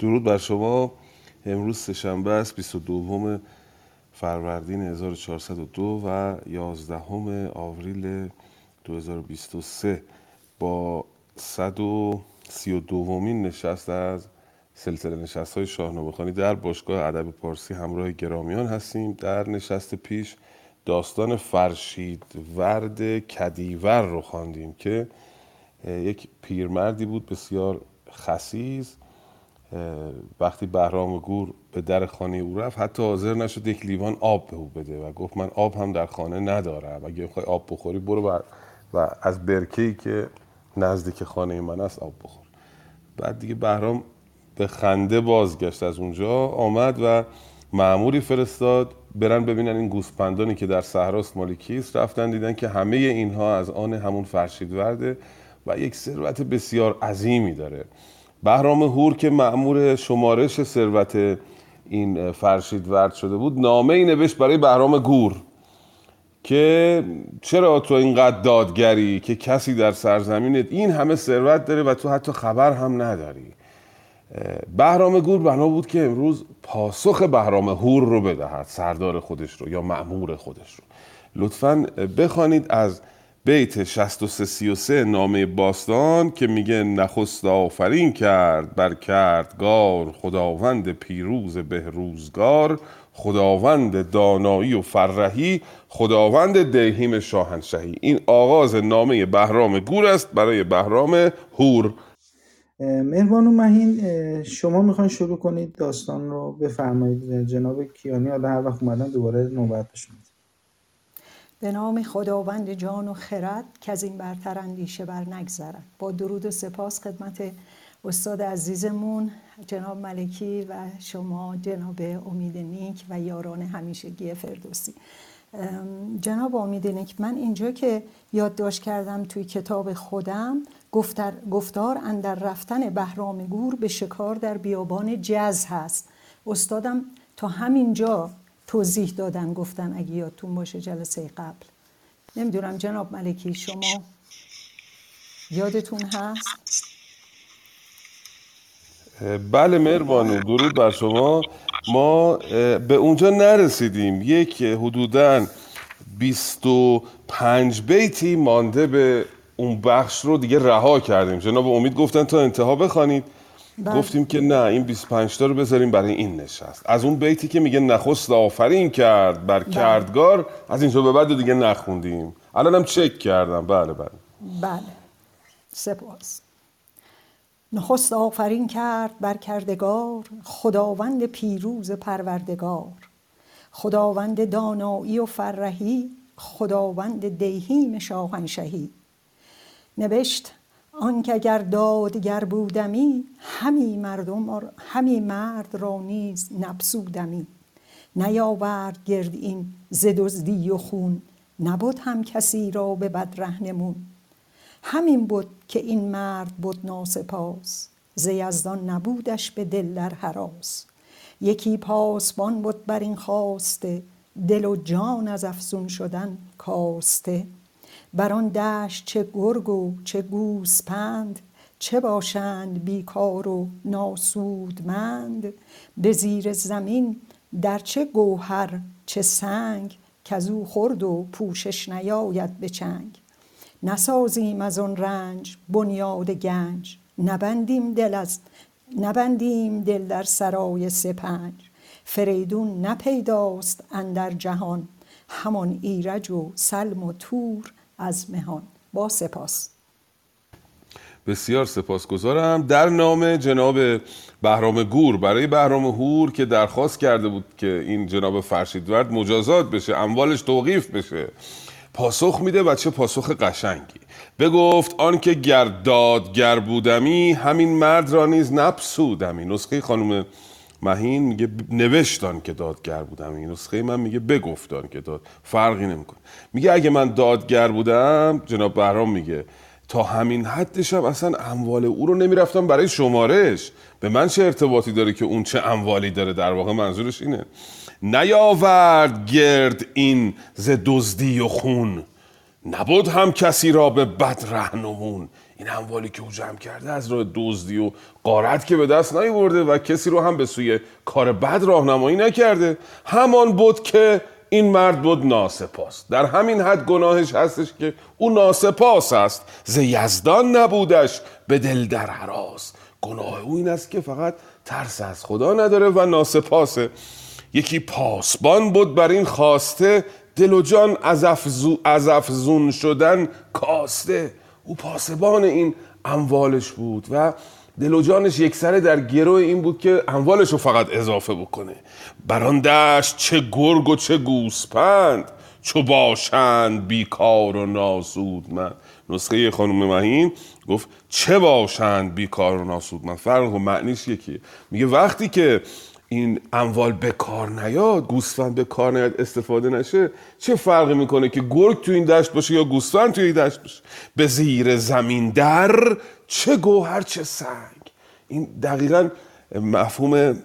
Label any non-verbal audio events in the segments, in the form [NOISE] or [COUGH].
درود بر شما. امروز سهشنبه است 22 فروردین 1402 و 11 آوریل 2023 با 132 مین نشست از سلسله نشست های شاهنامه خانی در باشگاه ادب پارسی همراه گرامیان هستیم. در نشست پیش داستان فرشید ورد کدیور رو خواندیم که یک پیرمردی بود بسیار خسیز وقتی بهرام گور به در خانه او رفت حتی حاضر نشد یک لیوان آب به او بده و گفت من آب هم در خانه ندارم اگه می‌خوای آب بخوری برو بر و از برکه‌ای که نزدیک خانه من است آب بخور. بعد دیگه بهرام به خنده بازگشت از اونجا آمد و معموری فرستاد برن ببینن این گوسپندانی که در صحراست مال کیست. رفتن دیدن که همه اینها از آن همون فرشید ورده و یک ثروت بسیار عظیمی داره. بهرام هور که معمور شمارش ثروت این فرشید ورد شده بود نامه ای نوشت برای بهرام گور که چرا تو اینقدر دادگری که کسی در سرزمینت این همه ثروت داره و تو حتی خبر هم نداری؟ بهرام گور بنا بود که امروز پاسخ بهرام هور رو بدهد سردار خودش رو یا معمور خودش رو. لطفا بخوانید از بیت 63 نامه باستان که میگه نخست آفرین کرد بر کردگار خداوند پیروز بهروزگار خداوند دانایی و فرهی خداوند دهیم شاهنشهی این آغاز نامه بهرام گور است برای بهرام هور مهربان و مهین شما می‌خواین شروع کنید داستان رو بفرمایید. جناب کیانی حالا هر وقت اومدن دوباره نوبت بشونید به نام خداوند جان و خرد که از این برتر اندیشه بر نگذرد. با درود و سپاس خدمت استاد عزیزمون جناب ملکی و شما جناب امید نیک و یاران همیشگی فردوسی. جناب امید نیک من اینجا که یادداشت کردم توی کتاب خودم گفتار, گفتار اندر رفتن بهرام گور به شکار در بیابان جز هست. استادم تا همینجا توضیح دادن گفتن اگه یادتون باشه جلسه قبل. نمی‌دونم جناب ملکی شما یادتون هست؟ بله مهربانو درود بر شما. ما به اونجا نرسیدیم. یک حدودا 25 بیتی مانده به اون بخش رو دیگه رها کردیم. جناب امید گفتن تا انتها بخوانید. بله. گفتیم که نه این 25 تا رو بذاریم برای این نشست. از اون بیتی که میگه نخست آفرین کرد بر بله. کردگار از اینجا به بعد دیگه نخوندیم. الانم چک کردم. بله بله. بله. سپاس. نخست آفرین کرد بر کردگار خداوند پیروز پروردگار. خداوند دانایی و فرهی خداوند دیهیم شاهنشهی. نوشت آنکه اگر دادگر بودمی همی مردم همی مرد را نیز نبسودمی نیاورد گرد این ز دزدی و خون نبود هم کسی را به بد رهنمون همین بود که این مرد بود ناسپاس ز یزدان نبودش به دل در حراس. یکی پاسبان بود بر این خواسته دل و جان از افزون شدن کاسته. بر آن دشت چه گرگ و چه گوسپند چه باشند بیکار و ناسودمند به زیر زمین در چه گوهر چه سنگ که او خورد و پوشش نیاید به چنگ؟ نسازیم از آن رنج بنیاد گنج نبندیم دل از نبندیم دل در سرای سپنج. فریدون نپیداست اندر جهان همان ایرج و سلم و تور از مهان با سپاس. بسیار سپاسگزارم. در نام جناب بهرام گور برای بهرام هور که درخواست کرده بود که این جناب فرشیدورد مجازات بشه اموالش توقیف بشه پاسخ میده و چه پاسخ قشنگی. بگفت آنکه گر دادگر بودمی همین مرد را نیز نپسودمی. نسخه خانم مهین میگه نوشتان که دادگر بودم این نسخه من میگه بگفتان که داد. فرقی نمی‌کنه. میگه اگه من دادگر بودم جناب بهرام میگه تا همین حدشم اصلا اموال او رو نمی‌رفتم برای شمارش. به من چه ارتباطی داره که اون چه اموالی داره؟ در واقع منظورش اینه. نیاورد گرد این ز دزدی و خون. نبود هم کسی را به بد رهنمون. این اموالی که او جمع کرده از راه دزدی و قارت که به دست نیورده و کسی رو هم به سوی کار بد راهنمایی نکرده. همان بود که این مرد بود ناسپاس. در همین حد گناهش هستش که او ناسپاس است. ز یزدان نبودش به دل در حراس. گناه او این است که فقط ترس از خدا نداره و ناسپاسه. یکی پاسبان بود بر این خواسته دل و جان از, افزو افزون شدن کاسته. او پاسبان این اموالش بود و دل و جانش یکسره در گروه این بود که اموالش رو فقط اضافه بکنه. بران دشت چه گرگ و چه گوسپند چو باشند بیکار و ناسودمند نسخه خانم مهین گفت چه باشند بیکار و ناسودمند فرق و معنیش یکیه. میگه وقتی که این اموال به کار نیاد گوسفند به کار نیاد استفاده نشه چه فرقی می‌کنه که گرگ تو این دشت باشه یا گوسفند تو این دشت باشه؟ به زیر زمین در چه گوهر چه سنگ؟ این دقیقا مفهوم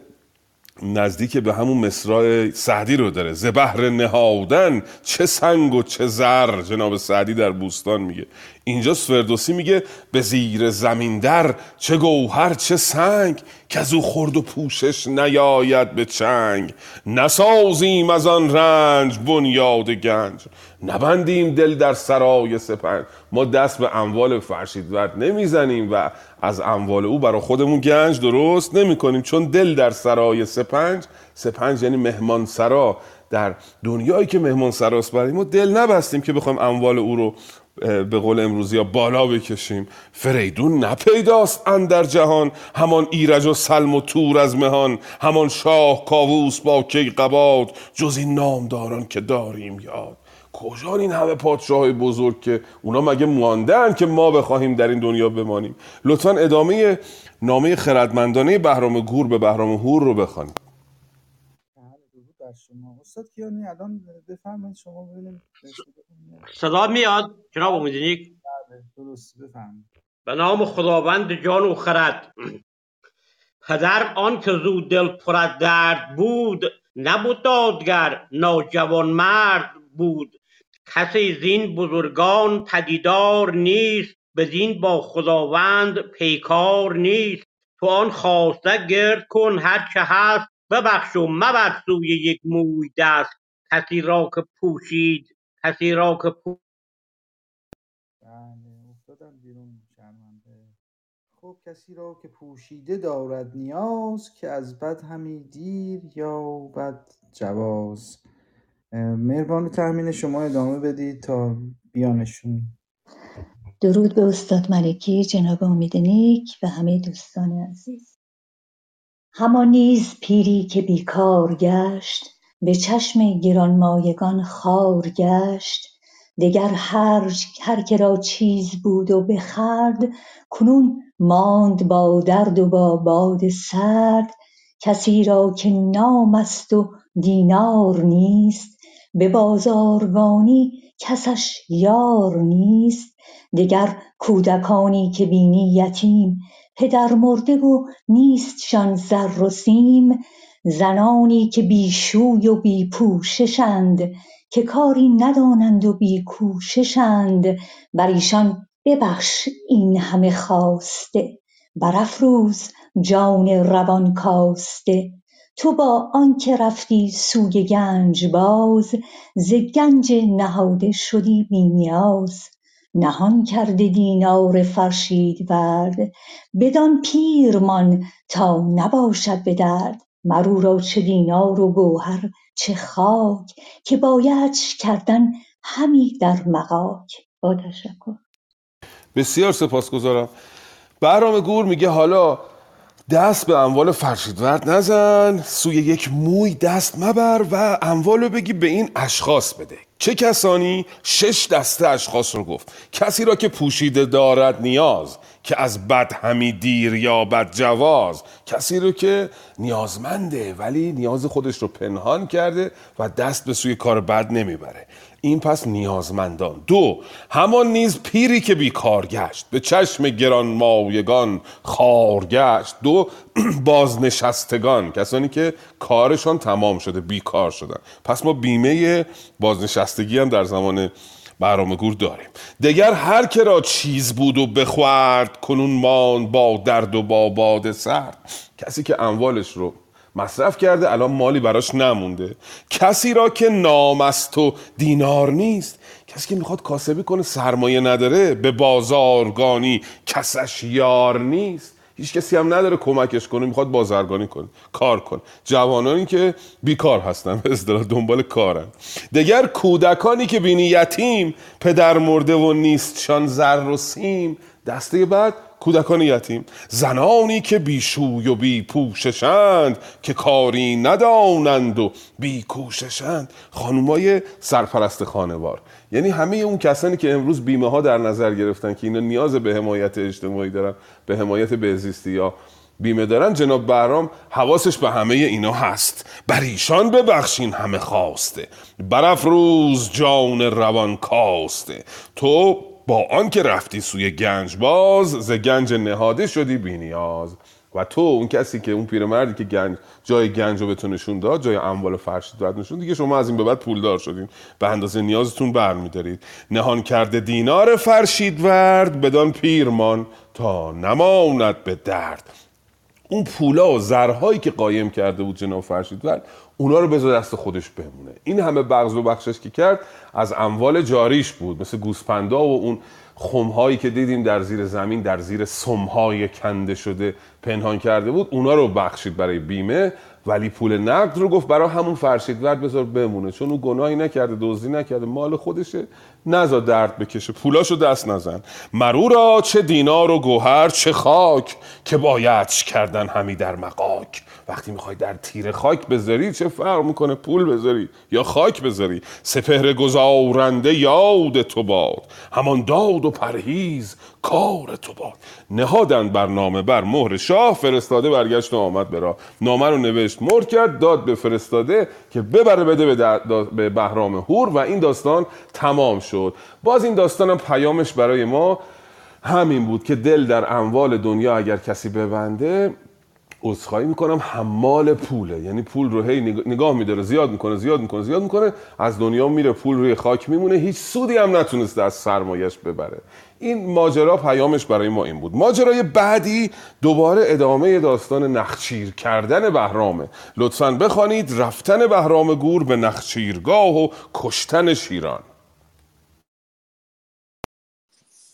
نزدیک به همون مصرع سعدی رو داره. زبهر نهادن چه سنگ و چه زر جناب سعدی در بوستان میگه. اینجا فردوسی میگه به زیر زمین در چه گوهر چه سنگ که از او خورد و پوشش نیاید به چنگ. نسازیم از آن رنج بنیاد گنج. نبندیم دل در سرای سپنج. ما دست به اموال فرشیدورد نمی‌زنیم و از اموال او برای خودمون گنج درست نمی کنیم چون دل در سرای سپنج سپنج یعنی مهمان سرا در دنیایی که مهمان سراست برای ما دل نبستیم که بخوایم اموال او رو به قول امروزی ها بالا بکشیم. فریدون نپیداست اندر جهان. همان ایرج و سلم و تور از مهان. همان شاه کاووس با کی قباد. جز این نامداران که داریم یاد. کجا این همه پادشاه بزرگ که اونا مگه ماندن که ما بخواهیم در این دنیا بمانیم؟ لطفا ادامه نامه خردمندانه بهرام گور به بهرام هور رو بخوانید. استاد کیانی الان بفرمایید شما ببینیم. صدا میاد؟ جناب امیدنیک بله درست بفرمایید. به نام خداوند جان و خرد. پدر آن که زود دل پر از درد بود نبود دادگر ناجوان مرد بود. کسی زین بزرگان پدیدار نیست بدین با خداوند پیکار نیست. تو آن خواسته گرد کن هر چه هست ببخش و مبر سوی یک موی دست. کسی را که پوشید کسی را که پو... بله افتادم بیرون شرمنده. خب کسی را که پوشیده دارد نیاز که از بد همی دیر یا بد جواز. مهربان تحمین شما ادامه بدید تا بیانشون. درود به استاد ملکی جناب امید نیک و همه دوستان عزیز. همان نیز پیری که بیکار گشت به چشم گرانمایگان خوار گشت. دگر هر که را چیز بود و بخورد کنون ماند با درد و با باد سرد. کسی را که نام است و دینار نیست به بازارگانی کسش یار نیست. دگر کودکانی که بینی یتیم پدر مرده و نیستشان زر و سیم. زنانی که بی شوی و بی پوششند که کاری ندانند و بی کوششند. بر ایشان ببخش این همه خواسته برافروز جان روان کاسته. تو با آنکه رفتی سوی گنج باز ز گنج نهاده شدی بی نیاز. نهان کرده دینار فرشیدورد بدان پیر مان تا نباشد به درد. مر او را چه دینار و گوهر چه خاک که بایدش کردن همی در مغاک. با تشکر. بسیار سپاسگزارم. بهرام گور میگه حالا دست به اموال فرشیدورد نزن سوی یک موی دست مبر و اموال رو بگی به این اشخاص بده. چه کسانی شش دسته اشخاص رو گفت؟ کسی را که پوشیده دارد نیاز که از بد همی دیر یا بد جواز. کسی رو که نیازمنده ولی نیاز خودش رو پنهان کرده و دست به سوی کار بد نمی‌بره. این پس نیازمندان. دو همان نیز پیری که بیکار گشت به چشم گران مایگان خار گشت. دو [CLEARS THROAT] بازنشستگان کسانی که کارشان تمام شده بیکار شدن. پس ما بیمه بازنشستگی هم در زمان بهرام گور داریم. دگر هر که را چیز بود و بخورد کنون مان با درد و با باد سرد. کسی که اموالش رو مصرف کرده الان مالی براش نمونده. کسی را که نام است و دینار نیست. کسی که می‌خواد کاسبی کنه سرمایه نداره به بازارگانی کسش یار نیست. هیچ کسی هم نداره کمکش کنه می‌خواد بازرگانی کنه کار کنه. جوانانی که بیکار هستن به دنبال کارن. دگر کودکانی که بینی یتیم پدر مرده و نیستشان زر و سیم. دسته بعد کودکان یتیم زنانی که بیشوی و بی پوششند که کاری ندانند و بی کوششند. خانومای سرپرست خانوار. یعنی همه اون کسانی که امروز بیمه ها در نظر گرفتن که اینا نیاز به حمایت اجتماعی دارن به حمایت بهزیستی یا بیمه دارن جناب بهرام حواسش به همه اینا هست. بر ایشان ببخشین همه خواسته. برافروز جان روان کاسته. تو با آنکه رفتی سوی گنج باز ز گنج نهاده شدی بینیاز و تو اون کسی که اون پیرمردی که گنج جای گنج رو بهتون نشون داد جای اموال فرشید بعد نشون دیگه شما از این به بعد پولدار شدین. به اندازه نیازتون برمیدارید. نهان کرده دینار فرشید ورد بدان پیرمان تا نماند به درد. اون پولا و زرهایی که قایم کرده بود جناب فرشید ورد اونا رو بذار دست خودش بمونه. این همه بغض و بخشش که کرد از اموال جاریش بود مثل گوسپندا و اون خمهایی که دیدیم در زیر زمین در زیر سمهای کنده شده پنهان کرده بود اونا رو بخشید برای بیمه ولی پول نقد رو گفت برای همون فرشید ورد بذار بمونه. چون او گناهی نکرده دزدی نکرده مال خودشه. نزا درد بکشه پولاشو دست نزن. مرو را چه دینار و گوهر چه خاک که بایدش کردن همی در مقاک. وقتی می‌خوای در تیر خاک بذاری چه فرق می‌کنه پول بذاری یا خاک بذاری؟ سپهر گذارنده یاد تو باد همان داد و پرهیز کار تو باد. نهادن بر نامه بر مهر شاه فرستاده برگشت و آمد برا نامه رو نوشت مهر کرد داد به فرستاده که ببره بده به, به بهرام هور و این داستان تمام شد. باز این داستانم پیامش برای ما همین بود که دل در اموال دنیا اگر کسی ببنده عذرخواهی می‌کنم حمال پوله. یعنی پول رو هی نگاه میداره زیاد می‌کنه زیاد می‌کنه زیاد می‌کنه از دنیا میره پول روی خاک میمونه هیچ سودی هم نتونسته از سرمایش ببره. این ماجرا پیامش برای ما این بود. ماجرای بعدی دوباره ادامه داستان نخچیر کردن بهرامه. لطفا بخوانید رفتن بهرام گور به نخچیرگاه و کشتن شیران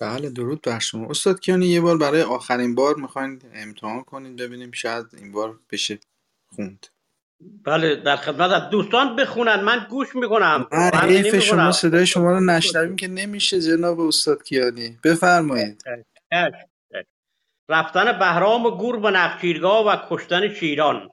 بله درود بر شما. استاد کیانی یه بار برای آخرین بار می‌خواین امتحان کنید ببینیم شاید این بار بشه خوند. بله در خدمت دوستان بخونن. من گوش می‌کنم. حیف شما صدای شما رو نشنویم که نمیشه جناب استاد کیانی. بفرمایید. رفتن بهرام گور به نخچیرگاه و کشتن شیران.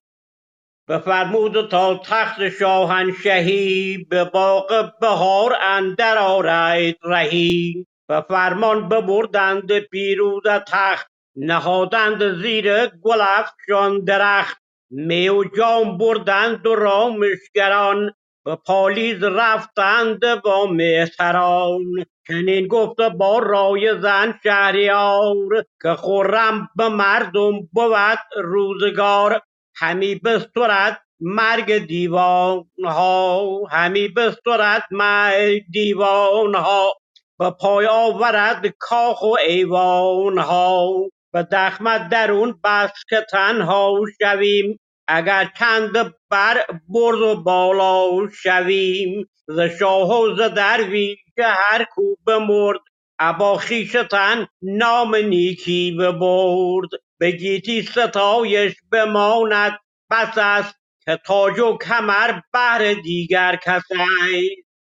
بفرمود تا تخت شاهنشهی به باغ بهار اندر آرید رهی. و فرمان ببردند پیروز تخت نهادند زیر گل افشان درخت. می و جام بردند و رامشگران به پالیز رفتند با مهتران. چنین گفت با رای زن شهریار که خرم به مردم بود روزگار. همی بسترد مرگ دیوان ها همی بسترد مرگ دیوان ها و پای آورد کاخ و ایوان ها و دخمت درون بس که تنها شویم. اگر کند بر برز و بالا شویم. ز شاه و ز درویش هر کو بمرد. ابا خویشتن نام نیکی ببرد. به گیتی ستایش بماند بس است که تاج و کمر بهر دیگر کس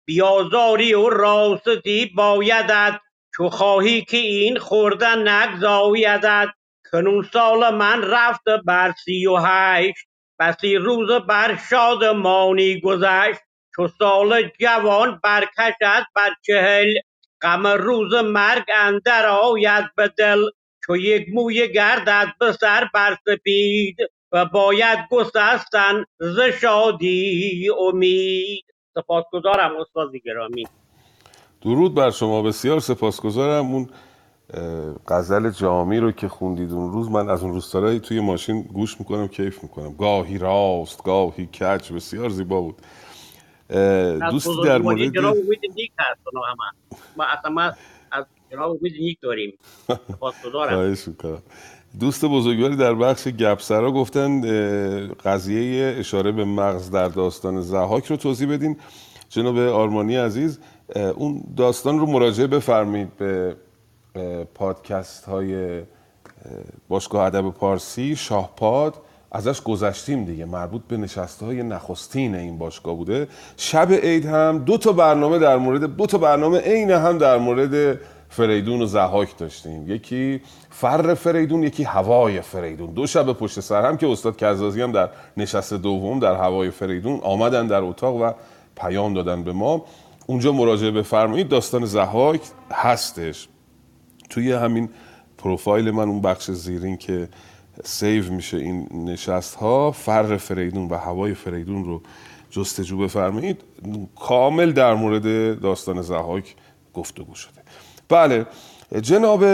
بیازاری و راستی بایدد چو خواهی که این خوردن نگزایدد کنون سال من رفت بر سی و هشت بسی روز بر شادمانی گذشت. چو سال جوان برکشد بر چهل غم روز مرگ اندر آید به دل. چو یک موی گردد به سر بر سپید و باید گسستن ز شادی امید. سپاسگزارم استاد گرامی. درود بر شما بسیار سپاسگزارم. اون غزل جامی رو که خوندید اون روز من از اون روستارایی توی ماشین گوش می‌کنم کیف می‌کنم. گاهی راست گاهی کچ بسیار زیبا بود. دوستی در مورد ما اصلا ما از امید نیک داریم. [LAUGHS] سپاسگزارم. دوست بزرگواری در بخش گپسرا گفتن قضیه اشاره به مغز در داستان زحاک رو توضیح بدین. جناب آرمانی عزیز اون داستان رو مراجعه بفرمایید به پادکست های باشگاه ادب پارسی شاهپاد. ازش گذشتیم دیگه مربوط به نشسته های نخستین این باشگاه بوده. شب عید هم دو تا برنامه در مورد دو تا برنامه عین هم در مورد فریدون و زحاک داشتیم. یکی فر فریدون یکی هوای فریدون. دو شب پشت سر هم که استاد کزازی هم در نشست دوم در هوای فریدون آمدن در اتاق و پیام دادن به ما. اونجا مراجعه بفرمایید داستان ضحاک هستش. توی همین پروفایل من اون بخش زیرین که save میشه این نشست ها فر فریدون و هوای فریدون رو جستجو بفرمایید. کامل در مورد داستان ضحاک گفتگو شده. بله جناب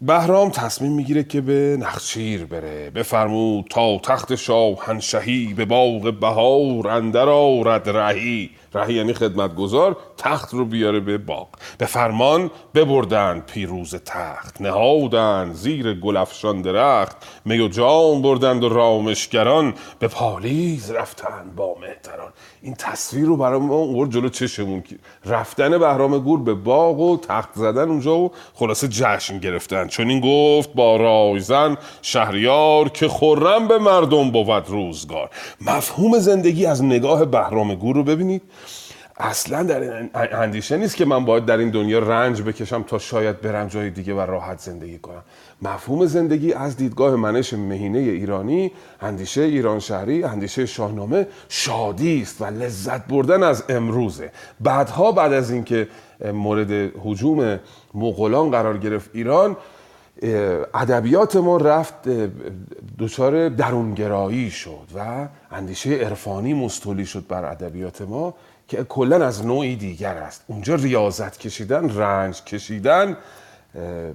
بهرام تصمیم می‌گیره که به نخچیر بره. بفرمود تا تخت شاهنشهی به باغ بهار اندر آرد رهی. رهی یعنی خدمتگزار تخت رو بیاره به باغ. به فرمان ببردن پیروز تخت. نهادن زیر گل افشان درخت. می و جام بردند و رامشگران. به پالیز رفتن با مهتران. این تصویر رو برای ما اون جلو چشمون رفتن بهرام گور به باغ و تخت زدن اونجا و خلاصه جشن گرفتن. چون این گفت با رایزن شهریار که خورم به مردم بود روزگار. مفهوم زندگی از نگاه بهرام گور رو ببینید. اصلا در اندیشه نیست که من باید در این دنیا رنج بکشم تا شاید برم جای دیگه و راحت زندگی کنم. مفهوم زندگی از دیدگاه منش مهینه ایرانی اندیشه ایران شهری اندیشه شاهنامه شادی است و لذت بردن از امروزه. بعدها بعد از اینکه مورد حجوم مغولان قرار گرفت ایران ادبیات ما رفت دچار درونگرایی شد و اندیشه عرفانی مستولی شد بر ادبیات ما. که کلا از نوعی دیگر است. اونجا ریاضت کشیدن رنج کشیدن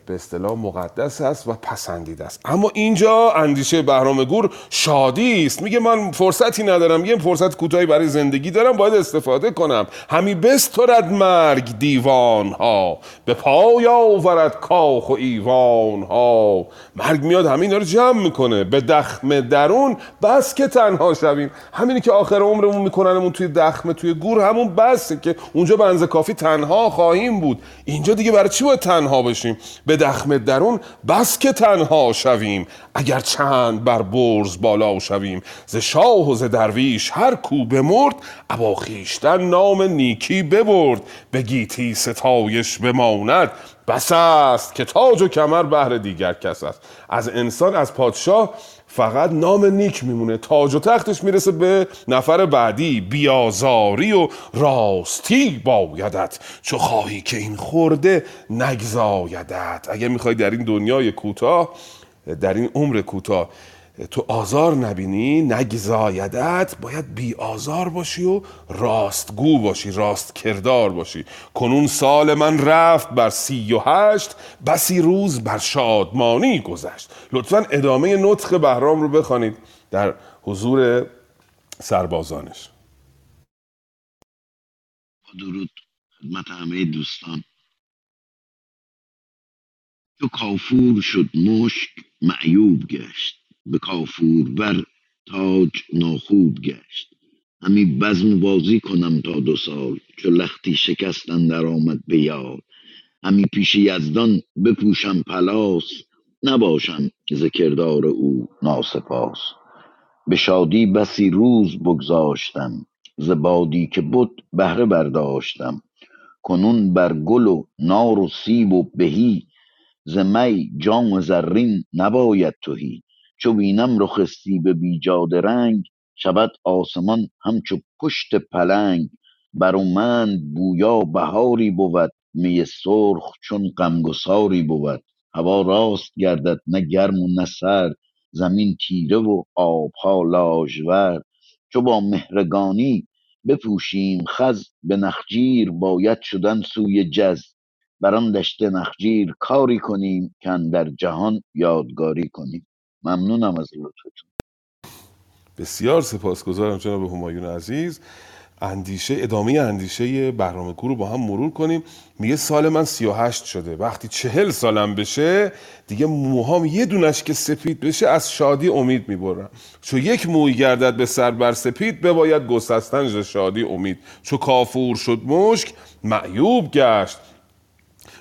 به اصطلاح مقدس است و پسندیده است. اما اینجا اندیشه بهرام گور شادی است. میگه من فرصتی ندارم یه فرصت کوتاهی برای زندگی دارم باید استفاده کنم. همی بسترد مرگ دیوان ها به پای آورد کاخ و ایوان ها مرگ میاد همین رو جمع می‌کنه. به دخم درون بس که تنها شویم. همینی که آخر عمرمون میکننمون توی دخمه توی گور همون بسه که اونجا به کافی تنها خواهیم بود. اینجا دیگه برای چی باید تنها بشیم؟ به دخم درون بس که تنها شویم. اگر چند بر برز بالا شویم. ز شاه و ز درویش هر کو بمرد ابا خویشتن نام نیکی ببرد. به گیتی ستایش بماند بس است که تاج و کمر بهر دیگر کس است. از انسان از پادشاه فقط نام نیک میمونه. تاج و تختش می‌رسه به نفر بعدی. بیازاری و راستی بایدت. چو خواهی که این خورده نگزایدت. اگه می‌خوای در این دنیای کوتاه در این عمر کوتاه تو آزار نبینی نگزایدت باید بی آزار باشی و راستگو باشی راست کردار باشی. کنون سال من رفت بر سی و هشت بسی روز بر شادمانی گذشت. لطفا ادامه نطق بهرام رو بخوانید در حضور سربازانش. درود خدمت همه دوستان. تو کافور شد مشک معیوب گشت. به کافور بر تاج ناخوب گشت. همی بزم بازی کنم تا دو سال چو لختی شکستن در آمد به یار همی پیش یزدان بپوشم پلاس نباشم ز کردار او ناسپاس. به شادی بسی روز بگذاشتم ز بادی که بد بهره برداشتم. کنون بر گل و نار و سیب و بهی ز می جام زرین نباید تهی. چو بینم رخ سیب بیجاد رنگ شود آسمان همچو پشت پلنگ. برومند بویا بهاری بود می سرخ چون غمگساری بود. هوا راست گردد نه گرم و نه سرد. زمین تیره و آبها لاژورد. چو با مهرگانی بپوشیم خز به نخجیر باید شدن سوی جز. بر آن دشت نخجیر کاری کنیم که در جهان یادگاری کنیم. ممنونم از لطفتون. بسیار سپاسگزارم جناب همایون عزیز. اندیشه ادامه اندیشه بهرام رو با هم مرور کنیم. میگه سال من 38 شده. وقتی چهل سالم بشه دیگه موهام یه دونش که سپید بشه از شادی امید می‌برم. چو یک موی گردد به سر بر سپید بباید گسستن شادی امید. چو کافور شد مشک معیوب گشت.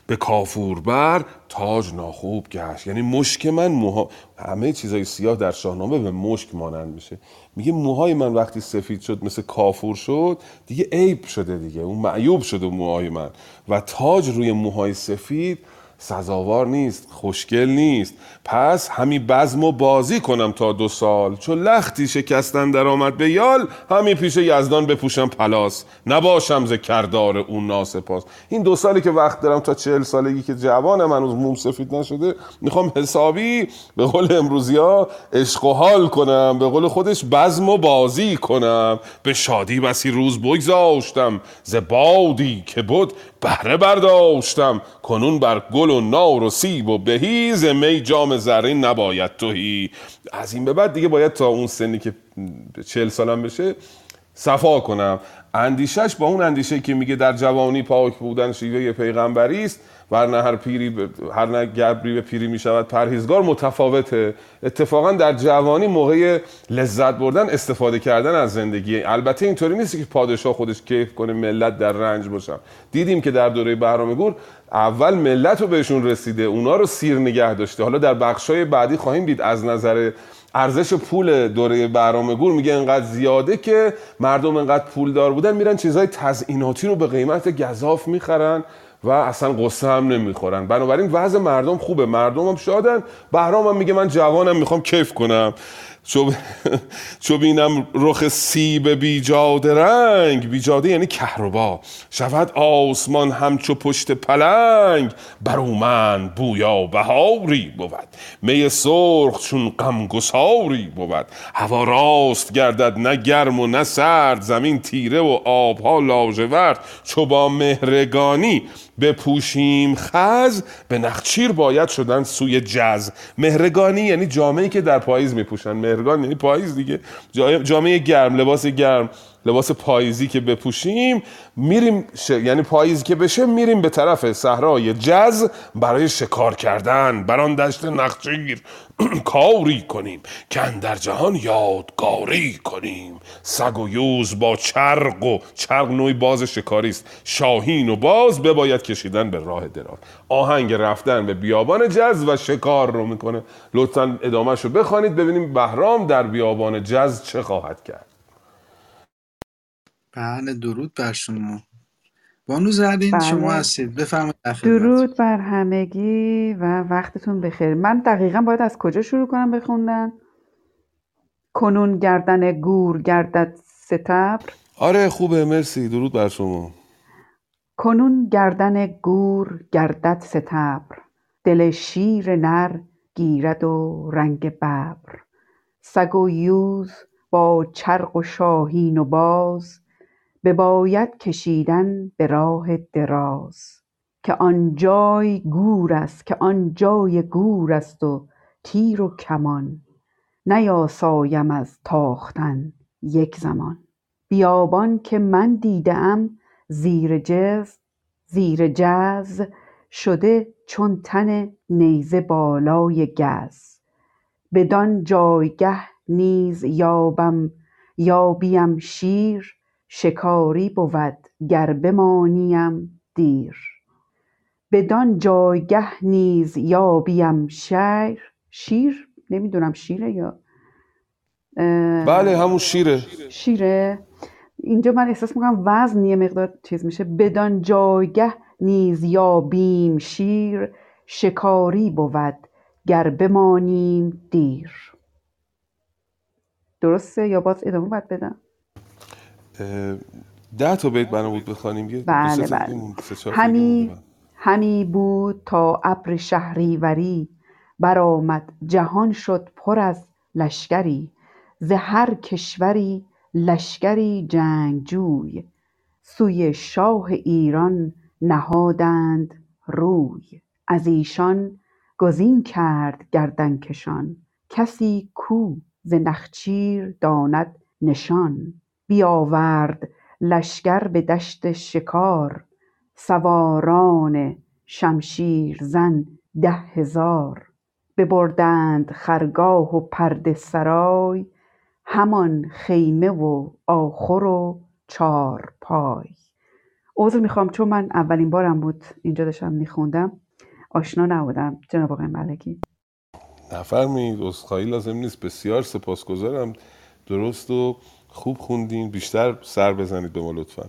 به کافور بر تاج ناخوب گشت. یعنی مشک من موها همه چیزای سیاه در شاهنامه به مشک مانند میشه. میگه موهای من وقتی سفید شد مثل کافور شد دیگه عیب شده دیگه. اون معیوب شده موهای من. و تاج روی موهای سفید سزاوار نیست خوشگل نیست. پس همی بزم و بازی کنم تا دو سال. چون لختی شکستن در آمد به یال همی پیش یزدان بپوشم پلاس. نباشم ز کردار اون ناسپاس. این دو سالی که وقت دارم تا چهل سالگی که جوانم هنوز موم سفید نشده می‌خوام حسابی به قول امروزی ها عشق و حال کنم به قول خودش بزم و بازی کنم. به شادی بسی روز بگذاشتم ز بادی که بود بهره برداشتم. کنون بر گل و نار و سیب و بهیز می جام زرین نباید توهی از این به بعد دیگه باید تا اون سنی که چهل سالم بشه صفا کنم. اندیشش با اون اندیشه که میگه در جوانی پاک بودن شیوه پیغمبری است. ورنه هر پیری ب... هر نه گبری به پیری می شود پرهیزگار متفاوته. اتفاقا در جوانی موقع لذت بردن استفاده کردن از زندگی. البته اینطوری نیست که پادشاه خودش کیف کنه ملت در رنج باشن دیدیم که در دوره بهرام گور اول ملت رو بهشون رسیده اونا رو سیر نگه داشته. حالا در بخشای بعدی خواهیم دید از نظر ارزش پول دوره برام گور میگه انقدر زیاده که مردم انقدر پول دار بودن میرن چیزهای تزئیناتی رو به قیمت گذاف می‌خرن. و اصلا قصه هم نمی‌خورن. بنابراین وضع مردم خوبه. مردم هم شادن. بهرام هم میگه من جوانم می‌خوام کیف کنم. چو [LAUGHS] بینم رخ سیب بیجاده رنگ. بیجاده یعنی کهربا. شود آسمان همچو پشت پلنگ. بر من بویا بهاری بود. می سرخ چون غمگساری بود. هوا راست گردد نه گرم و نه سرد. زمین تیره و آبها لاژورد. چو با مهرگانی بپوشیم. خز به نخچیر باید شدن سوی جز. مهرگانی یعنی جامعه که در پاییز میپوشن. مهرگان یعنی پاییز دیگه. جامعه گرم لباس گرم. لباس پاییزی که بپوشیم میریم ش... یعنی پاییزی که بشه میریم به طرف صحرای جز برای شکار کردن. بران دشت نخچیر [CLEARS THROAT] کاری کنیم که در جهان یادگاری کنیم. سگ و یوز با چرق و چرق نوعی باز شکاری است. شاهین و باز بباید کشیدن به راه دراز آهنگ رفتن به بیابان جز و شکار رو می‌کنه. لطفا ادامهش رو بخوانید ببینیم بهرام در بیابان جز چه خواهد کرد. بله درود بر شما. بانو زرین بله. شما هستید. بفرمایید. درود بر همگی و وقتتون بخیر. من دقیقا باید از کجا شروع کنم بخوندن کنون گردن گور گردد ستبر. آره خوبه. مرسی. درود بر شما. کنون گردن گور گردد ستبر. دل شیر نر گیرد و رنگ ببر. سگ و یوز با چرق و شاهین و باز. بباید کشیدن به راه دراز که آن جای گور است که آن جای گور است و تیر و کمان. نیاسایم از تاختن یک زمان. بیابان که من دیده ام زیر جز زیر جز شده چون تن نیزه بالای گز. بدان جایگه نیز یابم یابیم شیر شکاری بود گر بمانیم دیر. بدان جایگه نیز یابیم شیر شیر؟ نمی‌دونم شیره یا بله همون شیره. شیره. اینجا من احساس می‌کنم وزن یه مقدار چیز میشه. بدان جایگه نیز یابیم شیر. شکاری بود گر بمانیم دیر. درسته یا باز ادامه باید بدم؟ ده تا بیت بنا بود بخوانیم یه بله، بله. همی. همی بود. تا ابر شهریوری برآمد. جهان شد پر از لشکری ز هر کشوری لشکری جنگجوی. سوی شاه ایران نهادند روی. از ایشان گزین کرد گردنکشان کسی کو ز نخچیر داند نشان. بیاورد لشکر به دشت شکار سواران شمشیر زن ده هزار. ببردند خرگاه و پرده سرای همان خیمه و آخر و چارپای عذر می‌خوام چون من اولین بارم بود اینجا داشتم میخوندم. آشنا نبودم جناب آقای ملکی. نفرمایید عذرخواهی لازم نیست. بسیار سپاسگزارم. درست و خوب خوندین بیشتر سر بزنید به ما لطفا.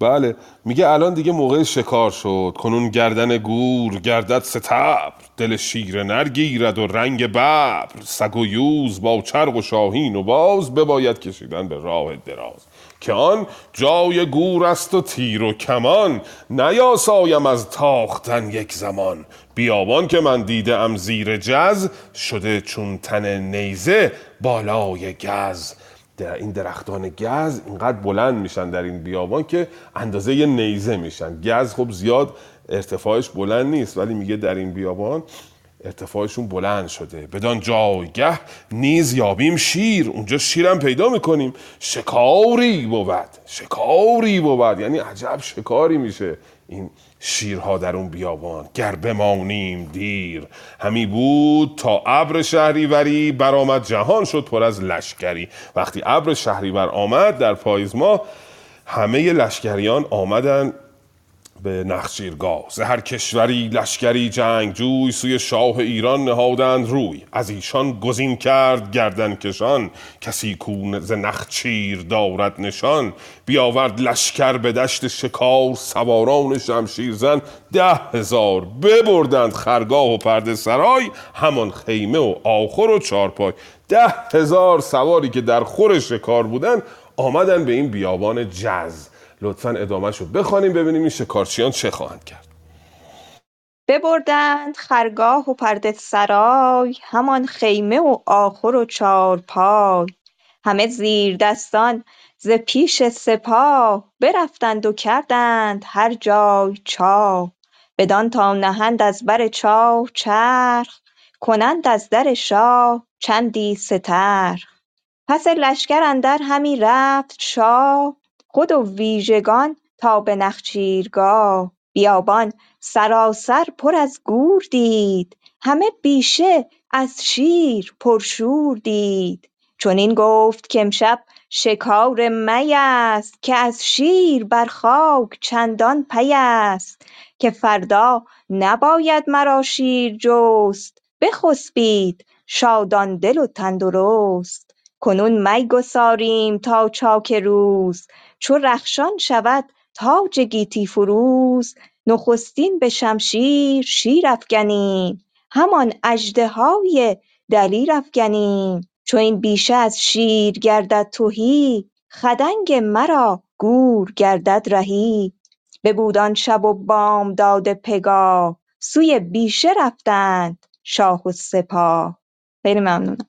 بله میگه الان دیگه موقع شکار شد. کنون گردن گور گردد ستبر. دل شیر نر گیرد و رنگ ببر. سگ و یوز با چرغ و شاهین و باز بباید کشیدن به راه دراز. که آن جای گور است و تیر و کمان. نیاسایم از تاختن یک زمان. بیابان که من دیده ام زیر جز شده چون تن نیزه بالای گز. در این درختان گز اینقدر بلند میشن در این بیابان که اندازه یه نیزه میشن. گز خب زیاد ارتفاعش بلند نیست ولی میگه در این بیابان ارتفاعشون بلند شده. بدان جایگه نیز یابیم شیر. اونجا شیرم پیدا می‌کنیم. شکاری بود. شکاری بود. یعنی عجب شکاری میشه این شیرها در اون بیابان گر بمانیم دیر. همی بود تا ابر شهریوری برآمد جهان شد پر از لشکری. وقتی ابر شهریور آمد در پاییز ماه همه لشکریان آمدن به نخچیرگاه ز هر کشوری لشکری جنگجوی سوی شاه ایران نهادند روی. از ایشان گزین کرد گردن کشان. کسی کو ز نخچیر دارد نشان. بیاورد لشکر به دشت شکار سواران شمشیر زن ده هزار ببردند خرگاه و پرده سرای. همان خیمه و آخر و چارپای. ده هزار سواری که در خور شکار بودن آمدن به این بیابان جز. لطفا ادامهش رو بخوانیم ببینیم این شکارچیان چه خواهند کرد. ببردند خرگاه و پرده سرای همان خیمه و آخر و چارپای. همه زیر دستان ز پیش سپاه برفتند و کردند هر جای چاه. بدان تا نهند از بر چاه چرخ کنند از در شاه چندی سترخ. پس لشکر اندر همی رفت شاه خود و ویژگان تا به نخچیرگاه. بیابان سراسر پر از گور دید همه بیشه از شیر پرشور دید. چنین گفت کامشب شکار می است که از شیر بر خاک چندان پی است که فردا نباید مرا شیر جست. بخسبید شادان دل و تندرست کنون می گساریم تا چاک روز. چو رخشان شود تاج گیتی فروز. نخستین به شمشیر شیر افگنیم همان اژدهای دلیر افگنیم. چو این بیشه از شیر گردد تهی خدنگ مرا گور گردد رهی. ببود آن شب و بامداد پگاه سوی بیشه رفتند شاه و سپاه خیلی ممنونم.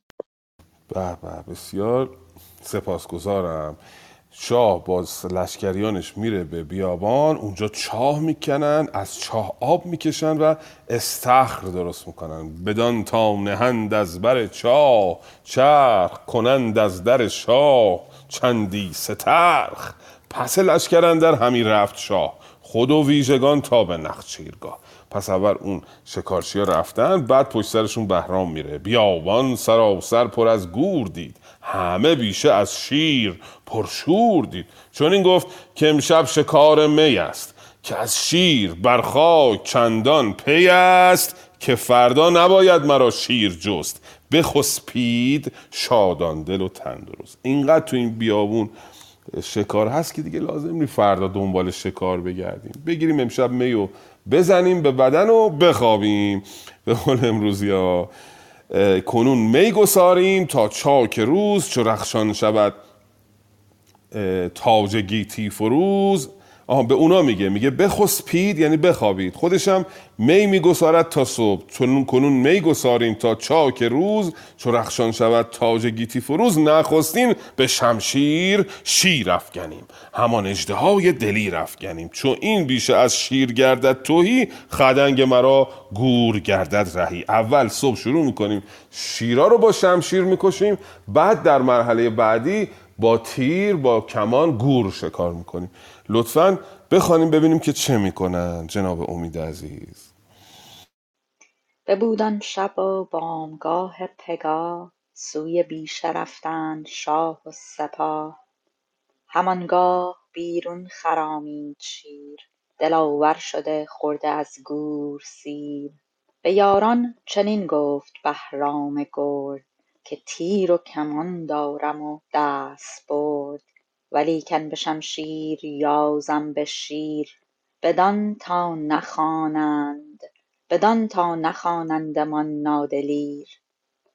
به به بسیار سپاسگزارم. شاه با لشکریانش میره به بیابان اونجا چاه می‌کنن از چاه آب می‌کشن و استخر درست می‌کنن. بدان تا نهند از بر چاه چرخ کنند از در شاه. چندی سترخ پس لشکر اندر همی رفت شاه. خود و ویژگان تا به نخچیرگاه. پس اول اون شکارچی رفتن بعد پشت سرشون بهرام میره. بیابان سراسر پر از گور دید. همه بیشه از شیر پرشور دید. چون این گفت که امشب شکار می است که از شیر بر خاک چندان پی است که فردا نباید مرا شیر جست. بخسپید شادان دل و تندرست. اینقدر تو این بیابون شکار هست که دیگه لازم نی فردا دنبال شکار بگردیم. بگیریم امشب می و بزنیم به بدن و بخوابیم. به قول امروزی ها کنون می گساریم تا چاک روز چو رخشان شود تاج گیتی فروز. آها به اونا میگه میگه بخسپید یعنی بخوابید. خودشم می میگسارد تا صبح. چون کنون می گساریم تا چاک روز چو رخشان شود تاج گیتی فروز نخستین به شمشیر شیر افگنیم. همان اژدهای دلی رفگنیم. چون این بیشه از شیر گردد توهی خدنگ مرا گور گردد رهی. اول صبح شروع می‌کنیم شیرا رو با شمشیر می‌کشیم بعد در مرحله بعدی با تیر با کمان گور شکار می‌کنیم. لطفا بخوانیم ببینیم که چه می‌کنن جناب امید عزیز. ببود شب و بامگاه پگاه سوی بیشه رفتند شاه و سپاه. همانگاه بیرون خرامید شیر دلاور شده خورده از گور سیر. به یاران چنین گفت بهرام گرد که تیر و کمان دارم و دستبرد ولیکن به شمشیر یازم به شیر. بدان تا نخوانند بدان تا نخوانندمان نادلیر.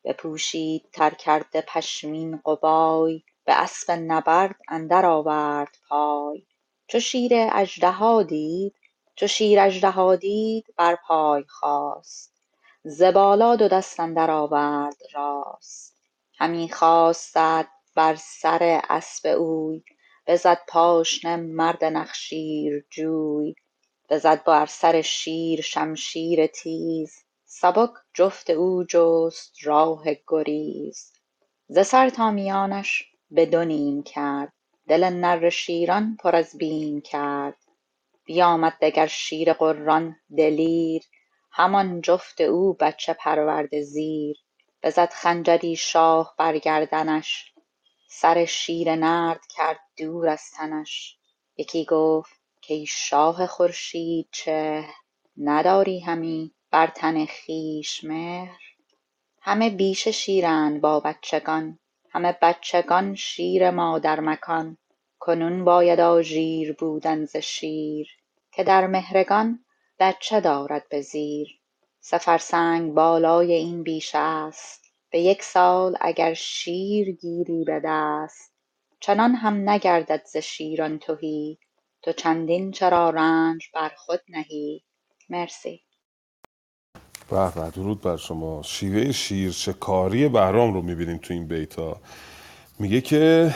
بپوشید ترکرده پشمین قبای به اسپ نبرد اندر آورد پای. چو شیر اژدها دید چو شیر اژدها دید بر پای خاست. ز بالا دو دست اندر آورد راست. همی خواستت بر سر اسپ اوی بزد پاشنه مرد نخشیرجوی بزد بر سر شیر شمشیر تیز. سبک جفت او جست راه گریز. ز سر تا میانش به دو نیم کرد دل نره شیران پر از بیم کرد. بیامد دگر شیر غران دلیر همان جفت او بچه پرورده زیر. بزد خنجری شاه بر گردنش سر شیر نرد کرد دور از تنش. یکی گفت کای شاه خورشیدچهر نداری همی بر تن خویش مهر؟ همه بیشه شیرند با بچگان همه بچگان شیر مادرمکان کنون باید آژیر بودن ز شیر که در مهرگان بچه دارد به زیر؟ سه بالای این بیشه است. به یک سال اگر شیر گیری به دست چنان هم نگردد ز شیران تهی. تو چندین چرا رنج بر خود نهی؟ مرسی. به درود بر شما. شیوه شیر شکاری بهرام رو می‌بینیم تو این بیتا؟ میگه که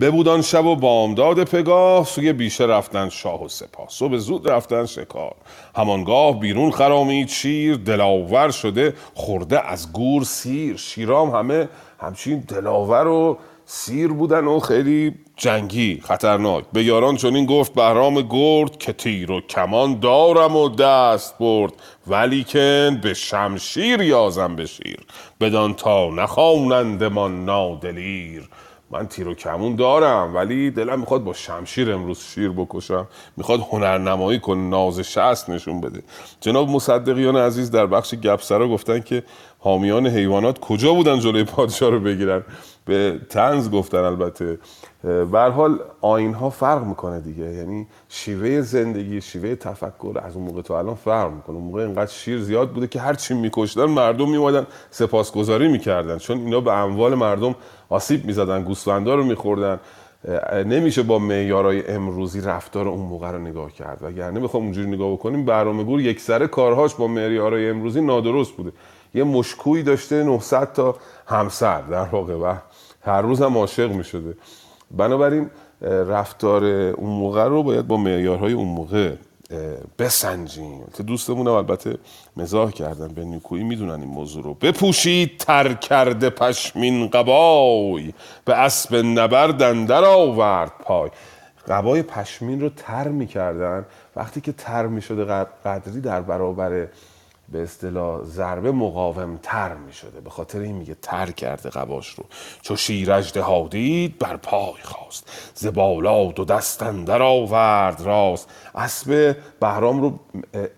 ببودان شب و بامداد پگاه سوی بیشه رفتن شاه و سپاه. صبح زود رفتن شکار. همانگاه بیرون خرامید شیر دلاور شده خورده از گور سیر شیرام همه همچین دلاور و سیر بودن و خیلی جنگی خطرناک. به یاران چنین گفت بهرام گرد که تیر و کمان دارم و دست برد ولیکن به شمشیر یازم به شیر. بدان تا نخوانندمان نادلیر. من تیر و کمون دارم ولی دلم می‌خواد با شمشیر امروز شیر بکشم. می‌خواد هنرنمایی کنه ناز شست نشون بده. جناب مصدقیان عزیز در بخش گپسرا گفتن که حامیان حیوانات کجا بودن جلوی پادشاه رو بگیرن؟ به تنز گفتن البته. به حال آین ها فرق می‌کنه دیگه. یعنی شیوه زندگی شیوه تفکر از اون موقع تا الان فرق می‌کنه. اون موقع اینقدر شیر زیاد بوده که هر چی میکشتن مردم میومدن سپاسگزاری می‌کردن. چون اینا به اموال مردم آسیب می‌زدن گوسفندا رو میخوردن. نمیشه با معیارهای امروزی رفتار اون موقع رو نگاه کرد. وگرنه بخوام اونجوری نگاه بکنیم برنامه گور یک سره کارهاش با معیارهای امروزی نادرست بوده. یه مشکویی داشته 900 تا همسر در واقع و هر روز هم عاشق می شده بنابراین رفتار اون موقع رو باید با معیارهای اون موقع بسنجیم. که دوستمون البته مزاح کردن. به نیکویی می‌دونن این موضوع رو. بپوشید تر کرده پشمین قبای. به اسب نبرد اندر آورد پای. قبای پشمین رو تر می‌کردن. وقتی که تر می‌شده قدری در برابر به اصطلاح ضربه مقاوم تر می شده به خاطر این میگه تر کرده قباش رو. چو شیرجده هادید بر پای خواست. ز بالا دو دست اندر آورد راست. اسب بهرام رو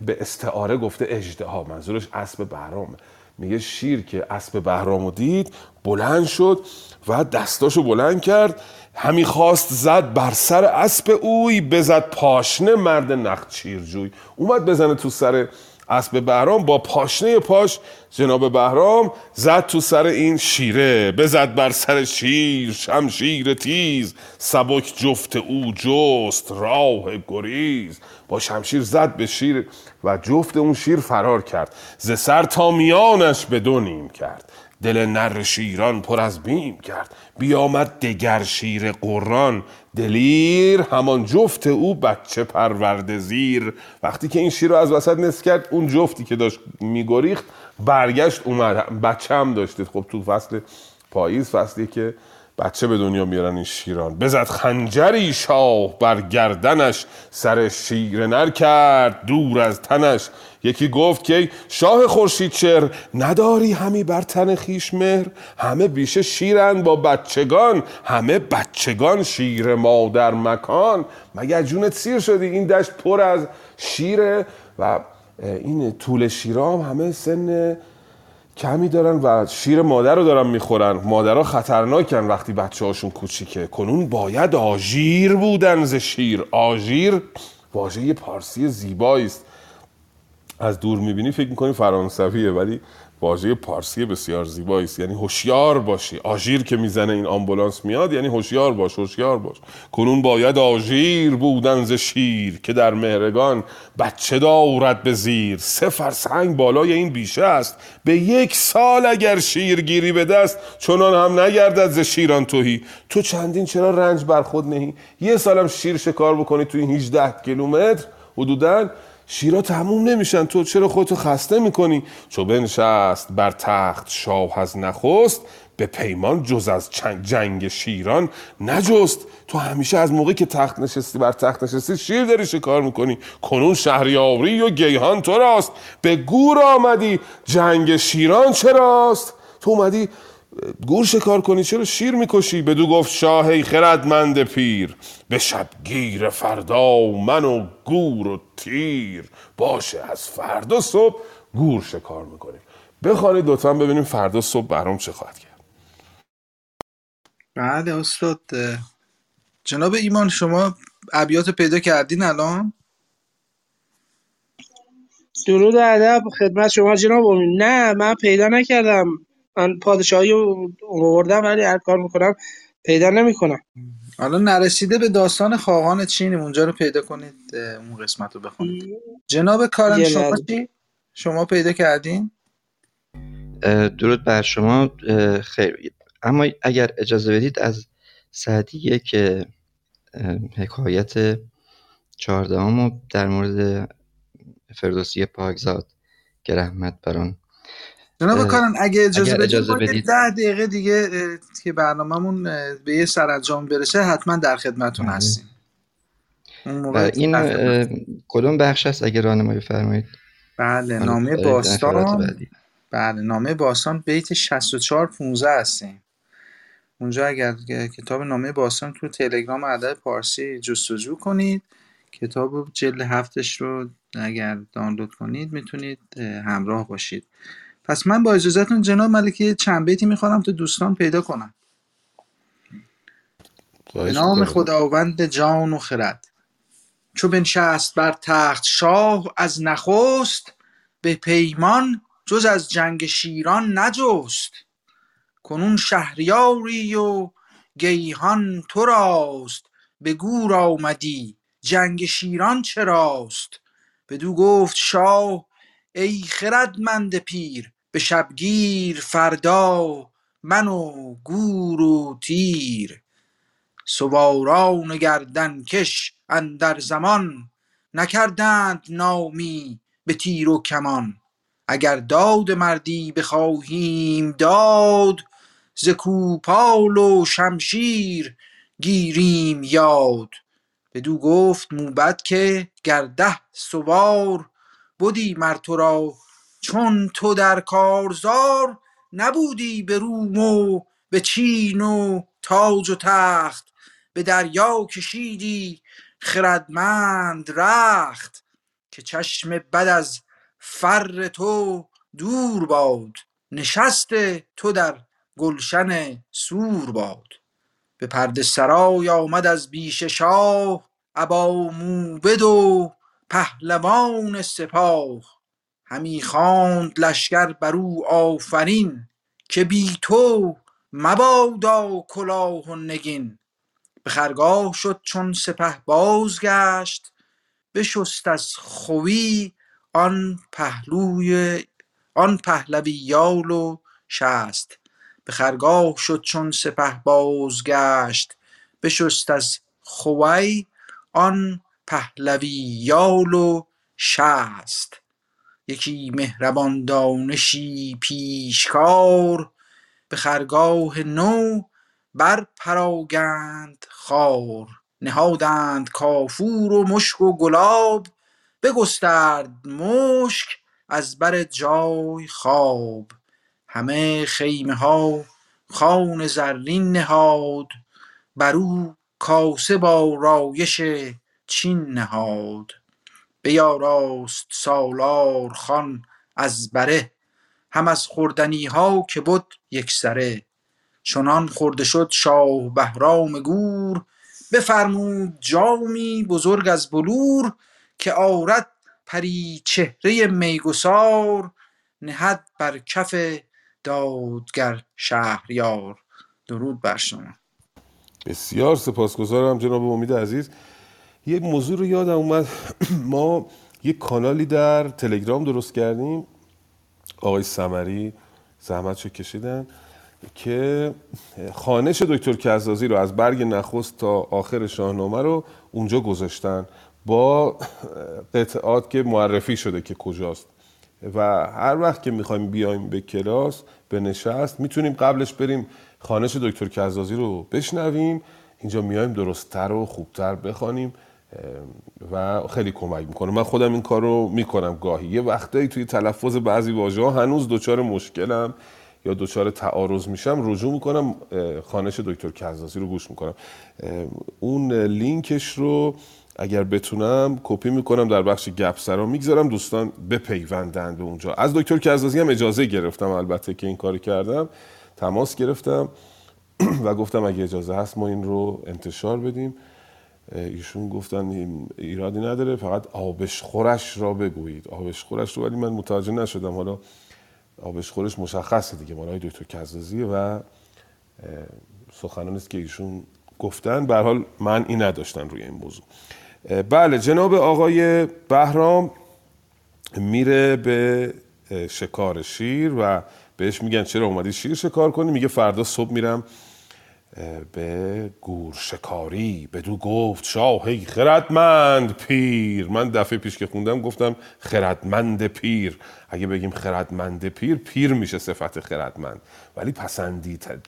به استعاره گفته اژدها. منظورش اسب بهرامه میگه شیر که اسب بهرام رو دید بلند شد و دستاشو بلند کرد. همی خواست زد بر سر اسب اوی بزد پاشنه مرد نخچیرجوی. اومد بزنه تو سر اسب بهرام با پاشنه پاش جناب بهرام زد تو سر این شیره بزد بر سر شیر شمشیر تیز سبک جفت او جست راه گریز. با شمشیر زد به شیر و جفت اون شیر فرار کرد. ز سر تا میانش به کرد. دل نر شیران پر از بیم کرد. بیامد دگر شیر قران دلیر همان جفت او بچه پرورده زیر. وقتی که این شیر رو از وسط نصف کرد اون جفتی که داشت میگریخت برگشت اومد. بچه هم داشتید. خب تو فصل پاییز فصلی که بچه به دنیا میارن این شیران. بزد خنجری شاه بر گردنش سر شیر نر کرد دور از تنش. یکی گفت که شاه خورشید چر نداری همی بر تن خیش مهر؟ همه بیشه شیرن با بچگان همه بچگان شیر مادر مکان. مگر جونت سیر شدی؟ این دشت پر از شیره و این طول شیرام همه سن کمی دارن و شیر مادر رو دارن می‌خورن. مادرها خطرناکن وقتی بچه هاشون کوچیکه. کنون باید آژیر بودن ز شیر. آژیر واژه پارسی زیبایی است از دور می‌بینی فکر می‌کنی فرانسویه ولی واژه پارسی بسیار زیبایی است. یعنی هوشیار باشی. آژیر که می‌زنه این آمبولانس میاد یعنی هوشیار باش هوشیار باش. کنون باید آژیر بودن ز شیر که در مهرگان بچه دارد به زیر. سه فرسنگ بالای این بیشه است. به یک سال اگر شیرگیری به دست چنان هم نگردد ز شیران توهی. تو چندین چرا رنج بر خود نهی؟ یه سالم شیر شکار بکنی توی این 18 کیلومتر؟ حدوداً شیرا تموم نمیشن. تو چرا خودتو خسته می‌کنی؟ چو بنشست بر تخت شاه از نخست به پیمان جز از جنگ شیران نجست. تو همیشه از موقعی که تخت نشستی بر تخت نشستی شیر داری شکار می‌کنی. کنون شهریاری و گیهان تو راست. به گور آمدی. جنگ شیران چراست؟ تو اومدی گور شکار کنی چرا شیر می‌کشی؟ بدو گفت شاه خردمند پیر به شبگیر فردا من و گور و تیر. باشه از فردا صبح گور شکار می‌کنیم. بخوانید لطفا ببینیم فردا صبح برام چه خواهد کرد. بله استاد. جناب ایمان شما ابیات پیدا کردین الان؟ درود و ادب خدمت شما جناب نه من پیدا نکردم. من پادشاهی رو آوردم ولی هر کار می‌کنم پیدا نمی‌کنم حالا نرسیده به داستان خاقان چینیم اونجا رو پیدا کنید اون قسمت رو بخونید جناب کارن یه شما. چی؟ شما پیدا کردین؟ درود بر شما خیر اما اگر اجازه بدید از سعدی یک اه، حکایت چهاردهم در مورد فردوسی پاکزاد که رحمت بر آن جناب کارن اگه اجازه اگر اجازه بدید. ده دقیقه دیگه که برنامهمون به یه سرانجام برسه حتما در خدمتتون بله. هستیم. این کدوم بخش است اگر راهنمایی فرمایید؟ بله نامه باستان. بله نامه باستان بیت 64 15 هستیم. اونجا اگر کتاب نامه باستان تو تلگرام ادب پارسی جستجو کنید. کتاب جلد هفتش رو اگر دانلود کنید می‌تونید همراه باشید. پس من با اجازهتون جناب ملکی چند بیتی می‌خوانم تا دوستان پیدا کنم به نام. خداوند جان و خرد. چو بنشست بر تخت شاه از نخست به پیمان جز از جنگ شیران نجست. کنون شهریاری و گیهان تو راست به گور آمدی جنگ شیران چراست. بدو گفت شاه ای خردمند پیر به شبگیر فردا من و گور و تیر. سواران گردنکش اندر زمان نکردند نامی به تیر و کمان. اگر داد مردی بخواهیم داد ز کوپال و شمشیر گیریم یاد. بدو گفت موبد که گر ده سوار بدی مر تو را چون تو در کارزار نبودی به روم و به چین و تاج و تخت به دریا کشیدی خردمند رخت که چشم بد از فر تو دور باد نشست تو در گلشن سور باد. به پرده سرای آمد از بیش شاه ابا موبد و پهلوان سپاه. همی خواند لشکر بر او آفرین که بی تو مبادا کلاه و نگین. به خرگاه شد چون سپه بازگشت بشست از خوی آن پهلوی آن پهلوی یال و شست. به خرگاه شد چون سپه بازگشت بشست از خوی آن پهلوی یال و شست. یکی مهربان دانشی پیشکار به خرگاه نو بر پراگند خار. نهادند کافور و مشک و گلاب بگسترد مشک از بر جای خواب. همه خیمه ها خوان زرین نهاد بر او کاسه با رایش چین نهاد. بیاراست سالار خان از بره هم از خوردنی ها که بد یکسره چنان خورده شد شاه بهرام گور بفرمود جامی بزرگ از بلور که آرد پری چهره میگسار نهد بر کف دادگر شهریار. درود بر شما. بسیار سپاسگزارم جناب امید عزیز. یه موضوع رو یادم اومد. [CLEARS THROAT] ما یه کانالی در تلگرام درست کردیم. آقای سمری زحمتشو کشیدن که خانش دکتر کزازی رو از برگ نخست تا آخر شاهنامه رو اونجا گذاشتن با قطعات که معرفی شده که کجاست. و هر وقت که می‌خوایم بیایم به کلاس به نشست می‌تونیم قبلش بریم خانش دکتر کزازی رو بشنویم. اینجا میایم درستتر و خوبتر بخوانیم. و خیلی کمک می‌کنه. من خودم این کار رو می‌کنم گاهی. یه وقتایی توی تلفظ بعضی واژه ها هنوز دچار مشکلم یا دچار تعارض میشم رجوع می‌کنم خانش دکتر کزازی رو گوش می‌کنم. اون لینکش رو اگر بتونم کپی می‌کنم در بخش گپسرا می‌گذارم دوستان بپیوندن به اونجا. از دکتر کزازی هم اجازه گرفتم البته که این کاری کردم. تماس گرفتم [CLEARS THROAT] و گفتم اگه اجازه هست ما این رو انتشار بدیم. ایشون گفتن ایرادی نداره فقط آبش خورش را بگویید. آبش خورش رو ولی من متوجه نشدم. حالا آبش خورش مشخصه دیگه. مالای دکتر کزازیه و سخنان است که ایشون گفتن. به حال من این نداشتن روی این موضوع. بله جناب آقای بهرام میره به شکار شیر و بهش میگن چرا اومدی شیر شکار کنی؟ میگه فردا صبح میرم به گور شکاری بدو گفت شاه ای خردمند پیر. من دفعه پیش که خوندم گفتم خردمند پیر. اگه بگیم خردمند پیر پیر میشه صفت خردمند. ولی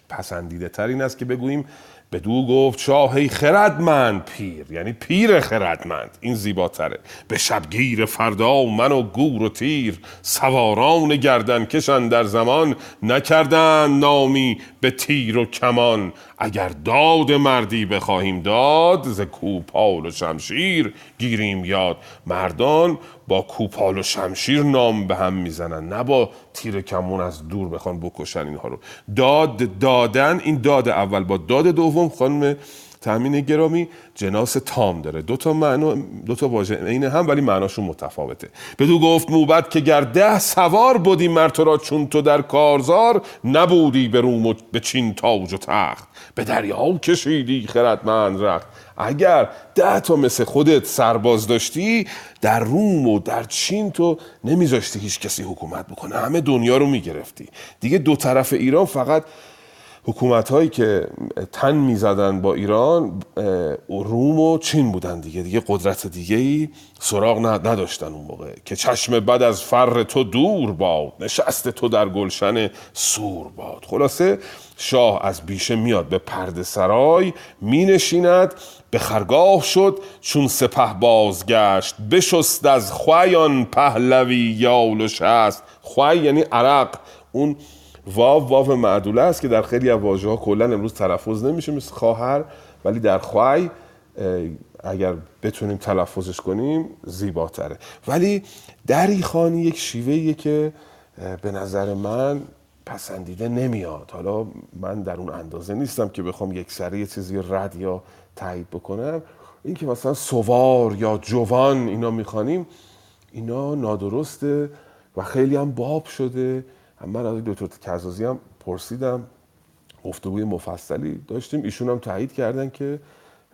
پسندیده تر این است که بگوییم بدو گفت شاه ای خردمند پیر. یعنی پیر خردمند. این زیباتره. به شبگیر فردا من و گور و تیر سواران گردن کشن در زمان نکردن نامی به تیر و کمان. اگر داد مردی بخواهیم داد ز کوپال و شمشیر گیریم یاد. مردان با کوپال و شمشیر نام به هم می‌زنن نه با تیر کمون از دور بخوان بکشن اینها رو. داد دادن این داد اول. با داد دوم خانم تامین گرامی جناس تام داره. دو تا معنا دو تا واژه عین هم ولی معناشون متفاوته. بدو گفت موبت که گر ده سوار بودی مر را چون تو در کارزار نبودی به روم و به چین تاج و تخت. به دریا کشیدی خردمند رخت. اگر ده تا مثل خودت سرباز داشتی در روم و در چین تو نمیذاشتی هیچ کسی حکومت بکنه. همه دنیا رو می‌گرفتی. دیگه دو طرف ایران فقط حکومت هایی که تن می‌زدن با ایران روم و چین بودن دیگه. دیگه قدرت دیگه ای سراغ نداشتن اون موقع. که چشم بد از فر تو دور باد نشست تو در گلشن سور باد. خلاصه شاه از بیشه میاد به پرده سرای می نشیند به خرگاه شد چون سپه بازگشت. بشست از خویان پهلوی یال و شست. خوی یعنی عرق. اون واو واو معدوله است که در خیلی از واژه ها کلا امروز تلفظ نمیشه مثل خواهر ولی در خوی اگر بتونیم تلفظش کنیم زیباتره. ولی دری خانی یک شیوهیه که به نظر من پسندیده نمیاد. حالا من در اون اندازه نیستم که بخوام یک سری چیزی رد یا تایید بکنم. این که مثلا سوار یا جوان اینا می‌خوانیم اینا نادرسته و خیلی هم باب شده. من از دکتر کزازی هم پرسیدم گفتگوی مفصلی داشتیم. ایشون هم تایید کردن که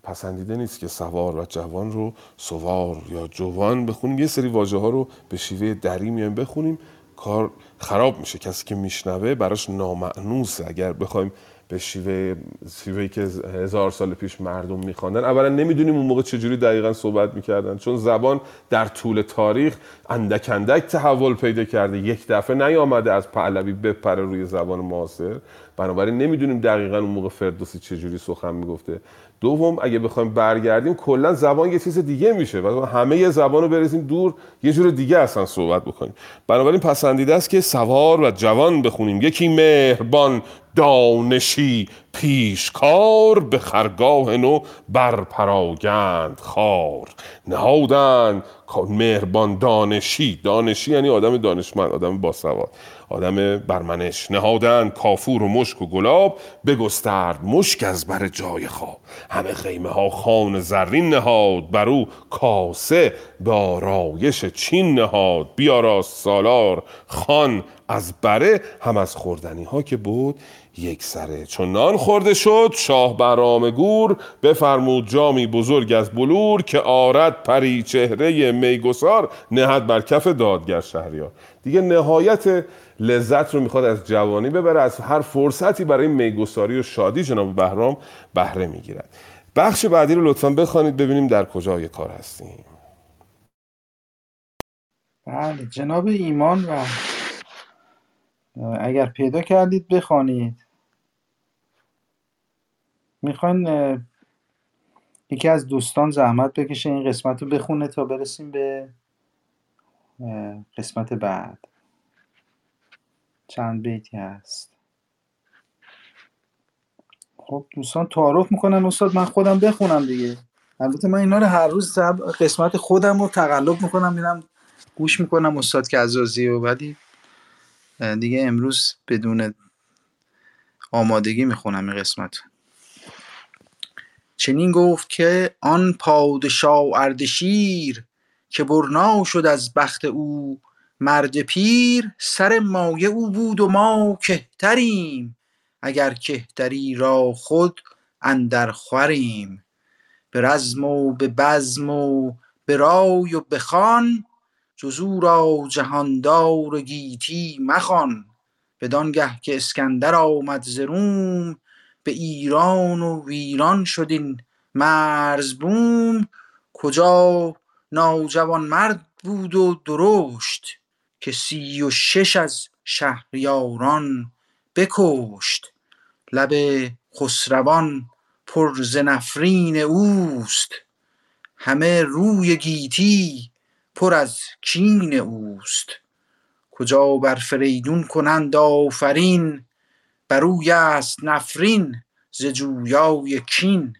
پسندیده نیست که سوار و جوان رو سوار یا جوان بخونیم. یه سری واژه ها رو به شیوه دری میایم بخونیم. کار خراب میشه. کسی که میشنوه براش نامعنوسه اگر بخوایم به شیوه شیوهی که هزار سال پیش مردم میخواندن. اولا نمی‌دونیم اون موقع چجوری دقیقا صحبت می‌کردن. چون زبان در طول تاریخ اندک اندک تحول پیدا کرده. یک دفعه نیامده از پهلوی بپره روی زبان معاصر. بنابراین نمی‌دونیم دقیقا اون موقع فردوسی چجوری سخن می‌گفته. دوم اگه بخوایم برگردیم کلا زبان یه چیز دیگه میشه. و همه زبان رو دور یه جور دیگه اصلا صحبت بکنیم. بنابراین پسندیده است که سوار و جوان بخونیم. یکی مهربان دانشی پیشکار به خرگاه نو بر پراگند خار نهادند مهربان دانشی. دانشی یعنی آدم دانشمند آدم باسواد آدم برمنش. نهادن کافور و مشک و گلاب بگسترد مشک از بر جای خواب. همه خیمه ها خان زرین نهاد بر او کاسه به آرایش چین نهاد. بیاراست سالار خان از بره. هم از خوردنی ها که بود یک سره. چون نان خورده شد شاه برام گور. بفرمود جامی بزرگ از بلور که آرد پری چهره میگسار. نهد بر کف دادگر شهریار. دیگه نهایت لذت رو می‌خواد از جوانی ببره از هر فرصتی برای میگساری و شادی جناب بهرام بهره می‌گیرد. بخش بعدی رو لطفا بخوانید ببینیم در کجای کار هستیم. بله جناب ایمان و اگر پیدا کردید بخوانید. می‌خواین یکی از دوستان زحمت بکشه این قسمت رو بخونه تا برسیم به قسمت بعد. چند بیتی هست. خب دوستان تعارف می‌کنن استاد من خودم بخونم دیگه. البته من اینا رو هر روز قسمت خودم رو تقلب می‌کنم میرم گوش می‌کنم استاد کزازی و ولی دیگه امروز بدون آمادگی می‌خونم این قسمت چنین گفت که آن پادشاه اردشیر که برنا شد از بخت او مرد پیر سر مایه او بود و ما کهتریم اگر کهتری را خود اندر خوریم به رزم و به بزم و به رای و به خوان جز او را جهاندار گیتی مخوان. بدانگه که اسکندر آمد ز روم به ایران و ویران شد این مرزبوم کجا ناجوانمرد بود و درشت؟ که سی و شش از شهریاران بکشت. لب خسروان پر ز نفرین اوست. همه روی گیتی پر از کین اوست. کجا بر فریدون کنند آفرین؟ بر اوی است نفرین ز جویای کین.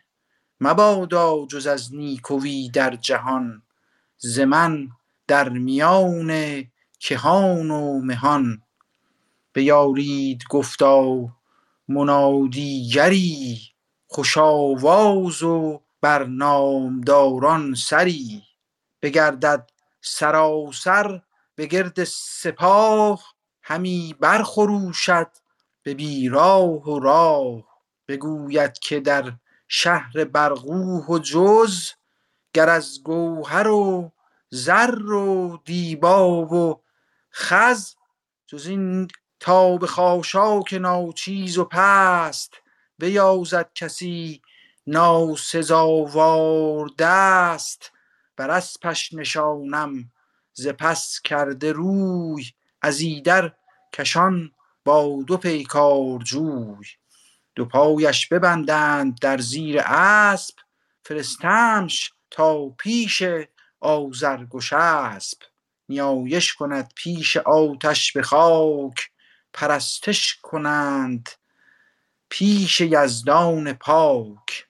مبادا جز از نیکوی در جهان. ز من در میان کهان و مهان بیارید گفتا منادیگری خوش آواز و بر نامداران سری. بگردد سراسر به گرد سپاه همی برخروشد به بیراه و راه. بگوید که در شهر برغوه و جز گر از گوهر و زر و دیبا و خز جز این تا به خاشاک ناچیز و پست بیازد کسی ناسزاوار دست. بر اسپش نشانم ز پس کرده روی از ایدر کشان با دو پیکار جوی. دو پایش ببندند در زیر اسب فرستمش تا پیش آزرگش اسب نیایش کند پیش آتش به خاک پرستش کنند پیش یزدان پاک.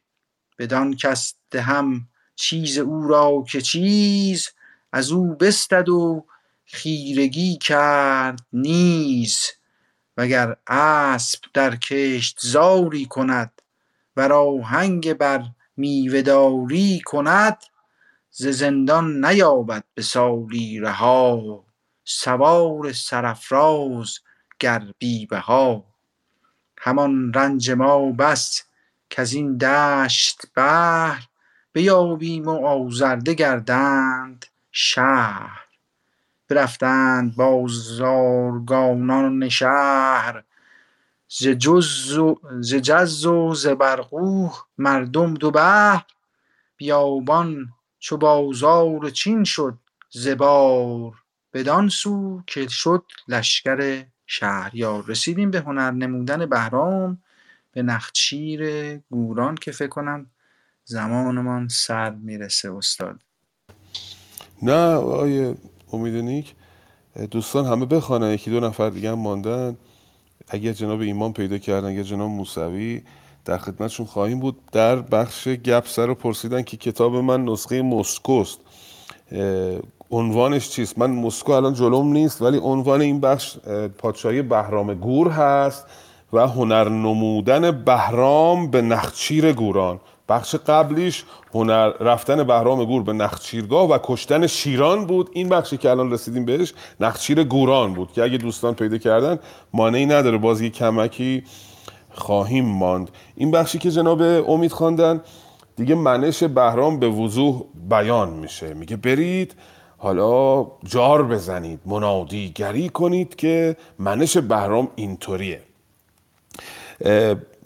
بدان کس دهم چیز او را که چیز از او بستد و خیرگی کرد نیز. وگر اسب در کشت زاری کند ور آهنگ بر میوه داری کند ز زندان نیابد به سالی رها سوار سرافراز گر بی بها. همان رنج ما بس کزین دشت بهر بیابیم و آزرده گردند شهر. برفتند بازارگانان شهر ز جز و ز برغوه مردم دو بهر بیابان چو بازار چین شد ز بار بدان سو که شد لشکر شهریار. رسیدیم به هنر نمودن بهرام به نخچیر گوران که فکر کنم زمانمان سر می‌رسه استاد. نه آقای امید نیک دوستان همه بخوانن یکی دو نفر دیگه هم ماندن. اگر جناب ایمان پیدا کردن اگر جناب موسوی در خدمتشون خواهیم بود. در بخش گپ سر رو پرسیدن که کتاب من نسخه مسکوست عنوانش چیست؟ من مسکو الان جلوم نیست ولی عنوان این بخش اه، پادشاهی بهرام گور هست و هنر نمودن بهرام به نخچیر گوران. بخش قبلیش هنر رفتن بهرام گور به نخچیرگاه و کشتن شیران بود. این بخشی که الان رسیدیم بهش نخچیر گوران بود که اگه دوستان پیدا کردن مانعی نداره باز یه کمکی خواهیم ماند. این بخشی که جناب امید خواندن دیگه منش بهرام به وضوح بیان میشه. میگه برید حالا جار بزنید منادی گری کنید که منش بهرام اینطوریه.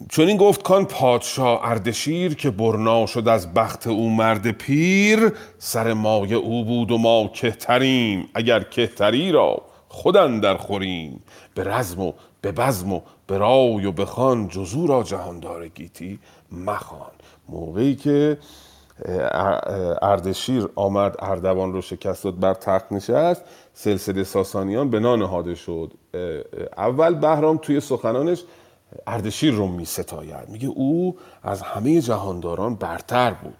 چون این گفت کان پادشاه اردشیر که برنا شد از بخت او مرد پیر سر مایه او بود و ما کهتریم اگر کهتری را. خودن در خوریم. به رزم و به بزم و به رای و بخوان جزو را جهاندار گیتی مخوان. موقعی که اردشیر آمد اردوان رو شکست داد بر تخت نشست. سلسله ساسانیان به نانهاده شد. اول بهرام توی سخنانش اردشیر رو می ستاید میگه او از همه جهانداران برتر بود.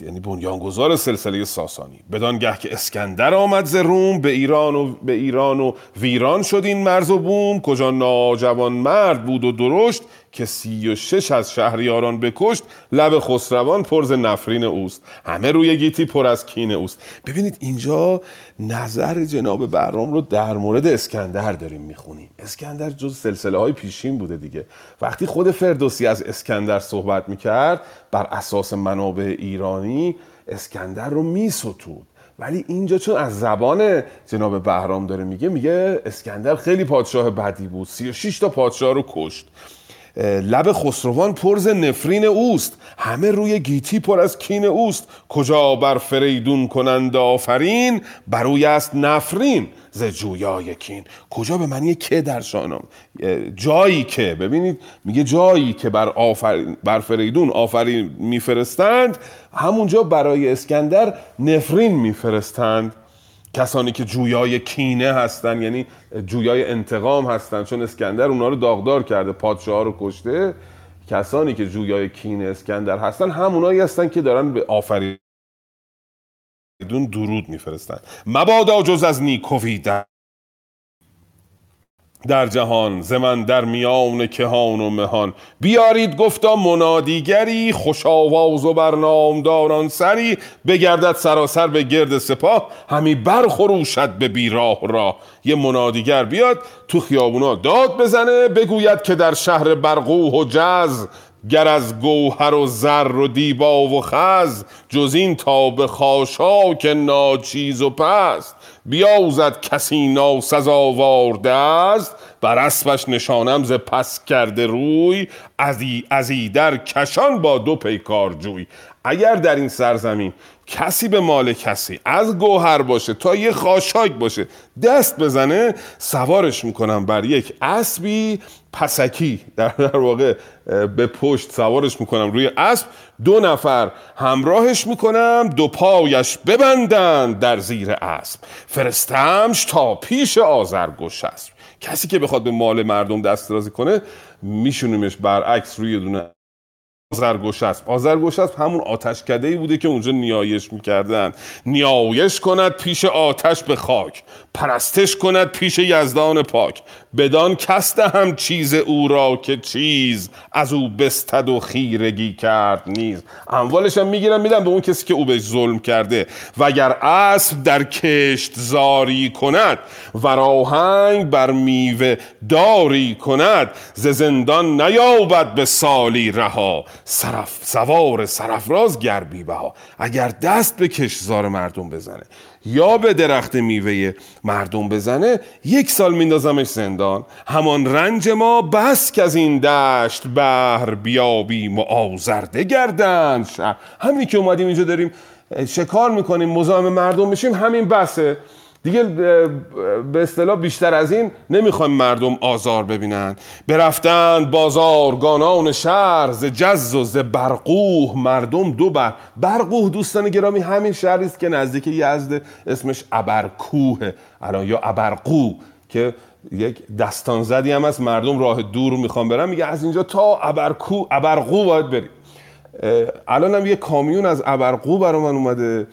یعنی بنیانگذار سلسله ساسانی. بدانگه که اسکندر آمد ز روم به ایران و به ایران و ویران شد این مرز و بوم. کجا ناجوان مرد بود و درشت که سی و شش از شهریاران بکشت لب خسروان پرز نفرین اوست. همه روی گیتی پر از کین اوست. ببینید اینجا نظر جناب بهرام رو در مورد اسکندر داریم می‌خونیم. اسکندر جز سلسله های پیشین بوده دیگه. وقتی خود فردوسی از اسکندر صحبت می‌کرد بر اساس منابع ایرانی اسکندر رو میستود. ولی اینجا چون از زبان جناب بهرام داره میگه میگه اسکندر خیلی پادشاه بدی بود. 36 تا پادشاه رو کشت. لب خسروان پرز نفرین اوست. همه روی گیتی پر از کین اوست. کجا بر فریدون کنند آفرین؟ بروی است نفرین ز جویای کین. کجا به معنی که در شانم جایی که. ببینید میگه جایی که بر, آفرین بر فریدون آفرین میفرستند همونجا برای اسکندر نفرین میفرستند. کسانی که جویای کینه هستن یعنی جویای انتقام هستن چون اسکندر اونا رو داغدار کرده پادشاه رو کشته. کسانی که جویای کینه اسکندر هستن همونایی هستن که دارن به آفریدون درود میفرستن. مبادا جز از نیکوی در در جهان زمن در میان کهان و مهان. بیارید گفتا منادیگری خوش آواز و برنامداران سری. بگردد سراسر به گرد سپاه همی برخروشد به بیراه را یه منادیگر بیاد تو خیابونا داد بزنه. بگوید که در شهر برقوه و جز گر از گوهر و زر و دیبا و خز جز این تا به خاشاک ناچیز و پست. بیاوزد کسی ناسزاوار است بر اسبش نشانم ز پس کرده روی ازی ازی در کشان با دو پیکار جوی. اگر در این سرزمین کسی به مال کسی از گوهر باشه تا یه خاشاک باشه دست بزنه سوارش می‌کنم بر یک اسبی پسکی. در, [LAUGHS] واقع به پشت سوارش می‌کنم روی اسب. دو نفر همراهش می‌کنم دو پایش ببندن در اسب اسب. فرستمش تا پیش آزرگوش است. کسی که بخواد به مال مردم دست درازی کنه میشونیمش برعکس روی دونه آزرگوش است آزرگوش است همون آتشکده ای بوده که اونجا نیایش می‌کردن. نیایش کند پیش آتش به خاک. پرستش کند پیش یزدان پاک. بدان کست هم چیز او را که چیز از او بستد و خیرگی کرد نیز. اموالش هم می‌گیرن میدن به اون کسی که او به ظلم کرده. وگر اسب در کشت زاری کند و راهنگ بر میوه داری کند ز زندان نیابد به سالی رها. سرف سوار سرفراز گربی بها اگر دست به کشزار مردم بزنه. یا به درخت میوه مردم بزنه یک سال میندازمش زندان. همان رنج ما بس که از این دشت بهر بیابیم و آزرده گردن همین که اومدیم اینجا داریم شکار می‌کنیم مزاحم مردم میشیم همین بسه. دیگه به اصطلاح بیشتر از این نمی‌خوایم مردم آزار ببینن. برفتن بازارگانان شهر ز جز و ز برقوه مردم دو بر. برقوه دوستان گرامی همین شهری است که نزدیک یزد اسمش ابرکوه. الان یا ابرقو که یک دستان زدی هم از مردم راه دور می‌خوام برم میگه از اینجا تا ابرکو ابرقو باید بریم. الان هم یه کامیون از ابرقو برا من اومده.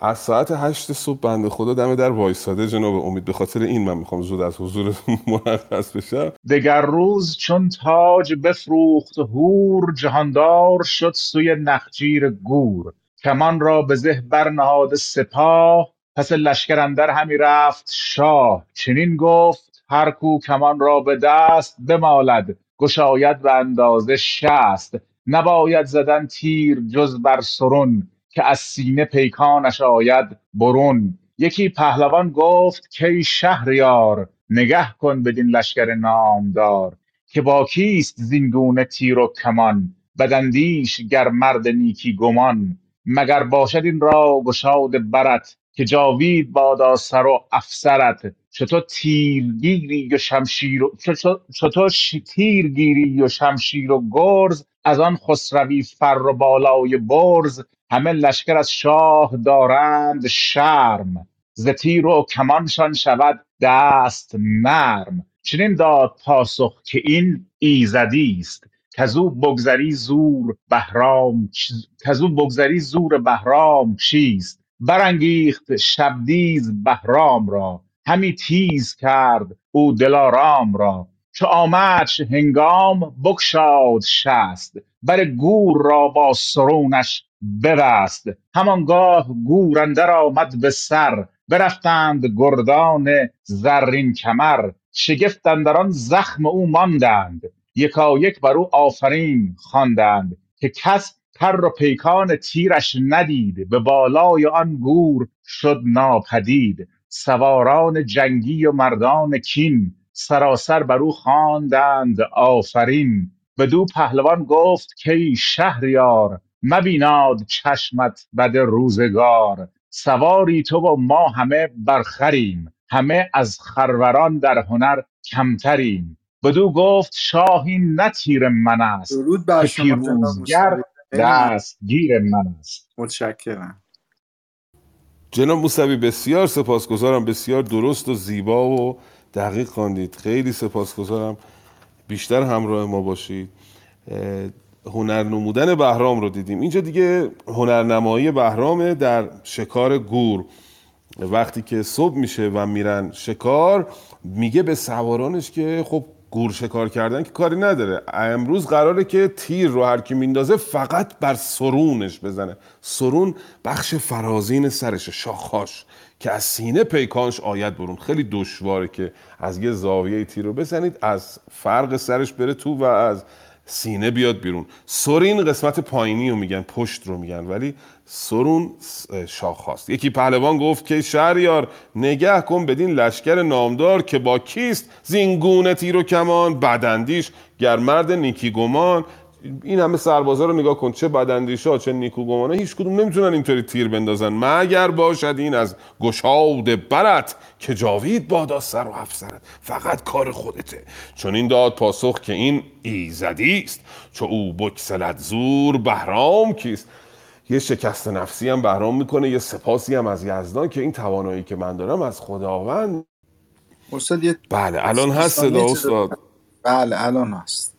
از ساعت هشت صبح بنده خدا دم در وایساده. جناب امید به خاطر این من می‌خوام زود از حضور [LAUGHS] مرخص بشم. دگر روز چون تاج بفروخت هور جهاندار شد سوی نخجیر گور. کمان را به زه برنهاده سپاه پس لشکر اندر همی رفت شاه. چنین گفت هر کو کمان را به دست بمالد گشاید به اندازه شست. نباید زدن تیر جز بر سرون. که از سینه پیکانش آید برون. یکی پهلوان گفت کی شهریار نگه کن بدین لشکر نامدار که با کیست زین گونه تیر و کمان؟ بداندیش گر مرد نیکی گمان مگر باشد این را گشاد برت که جاوید بادا سر و افسرت؟ چو تو تیرگیری و شمشیر و چو تو- تیرگیری و شمشیر و گرز؟ از آن خسروی فر و بالای برز همه لشکر از شاه دارند شرم. ز تیر و کمانشان شود دست نرم. چنین داد پاسخ که این ایزدی است. کزو بگذری زور بهرام کزو بگذری زور بهرام چیست؟ برانگیخت شبدیز بهرام را. همی تیز کرد او دلارام را. چو آمدش هنگام بگشاد شست. بر گور را با سرونش ببست. همانگاه گور اندر آمد به سر. برفتند گردان زرین کمر. شگفت اندران زخم او ماندند. یکایک بر او آفرین خواندند که کس پر و پیکان تیرش ندید. به بالای آن گور شد ناپدید. سواران جنگی و مردان کین سراسر بر او خواندند آفرین. بدو پهلوان گفت کای شهریار مبیناد چشمت بد روزگار سواری تو و ما همه برخریم همه از خروران در هنر کمتریم. بدو گفت شاه این نه تیر من است درود بر که پیروزگر ممنون. دستگیر من است. متشکرم. جناب موسوی بسیار سپاسگزارم. بسیار درست و زیبا و دقیق خواندید. خیلی سپاسگزارم. بیشتر همراه ما باشید. هنر نمودن بهرام رو دیدیم. اینجا دیگه هنرنمایی بهرامه در شکار گور. وقتی که صبح میشه و میرن شکار میگه به سوارانش که خب گور شکار کردن که کاری نداره. امروز قراره که تیر رو هر کی میندازه فقط بر سرونش بزنه. سرون بخش فرازین سرشه شاخاش که از سینه پیکانش آید برون. خیلی دشواره که از یه زاویه تیر رو بزنید از فرق سرش بره تو و از سینه بیاد بیرون. سرین قسمت پایینی رو میگن پشت رو میگن ولی سرون شاخ هاست. یکی پهلوان گفت که شهریار نگه کن بدین لشکر نامدار که با کیست؟ زینگونه تیر و کمان بدندیش گر مرد نیکی گمان این همه سربازا رو نگاه کن چه بدندیشا چه نیکوگمانه هیچ کدوم نمی‌تونن اینطوری تیر بندازن. مگر باشد این از گشاد برت که جاوید بادا سر و افسرت فقط کار خودته. چون این داد پاسخ که این ایزدی است چو او بکسلت زور بهرام کیست. یه شکست نفسی هم بهرام می‌کنه یه سپاسی هم از یزدان که این توانایی که من دارم از خداوند. استاد بله الان هست صدا استاد. بله الان هست.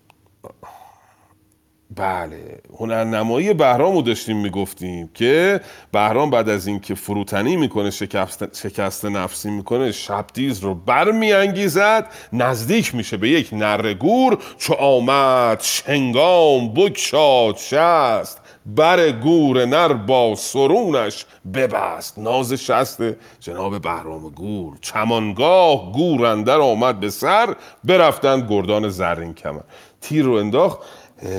بله. هنرنمایی بهرام رو داشتیم می‌گفتیم که بهرام بعد از اینکه فروتنی می‌کنه شکست, شکست نفسی می‌کنه شبدیز رو برمیانگیزد نزدیک میشه به یک نرگور چو آمد شنگام بکشاد شست بر گور نر با سرونش ببست. ناز شست جناب بهرام گور. چمانگاه گور اندر آمد به سر برفتند گردان زرین کمر. تیر رو انداخت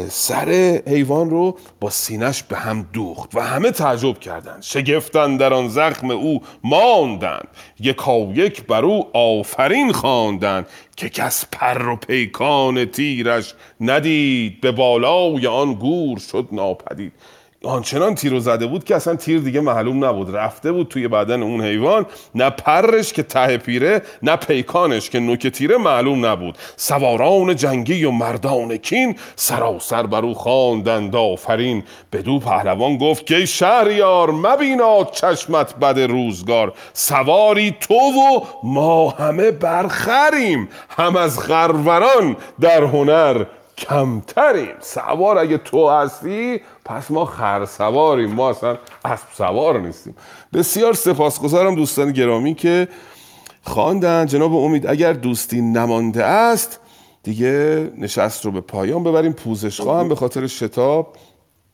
سر حیوان رو با سینش به هم دوخت و همه تعجب کردند. شگفتن در آن زخم او ماندند. یکا یک بر او آفرین خواندند که کس پر و پیکان تیرش ندید. به بالای آن گور شد ناپدید. آنچنان تیر رو زده بود که اصلا تیر دیگه معلوم نبود. رفته بود توی بدن اون حیوان. نه پرش که ته پیره نه پیکانش که نوک تیره معلوم نبود. سواران جنگی و مردان کین سراسر بر او خواندند. آفرین. بدو پهلوان گفت که شهریار مبینا چشمت بد روزگار. سواری تو و ما همه برخریم. هم از غروران در هنر کمتریم. سوار اگه تو هستی پس ما خر سواریم ما اصلا اسب سوار نیستیم. بسیار سپاسگزارم دوستان گرامی که خواندن. جناب امید اگر دوستی نمانده است دیگه نشست رو به پایان ببریم. پوزش خواهم به خاطر شتاب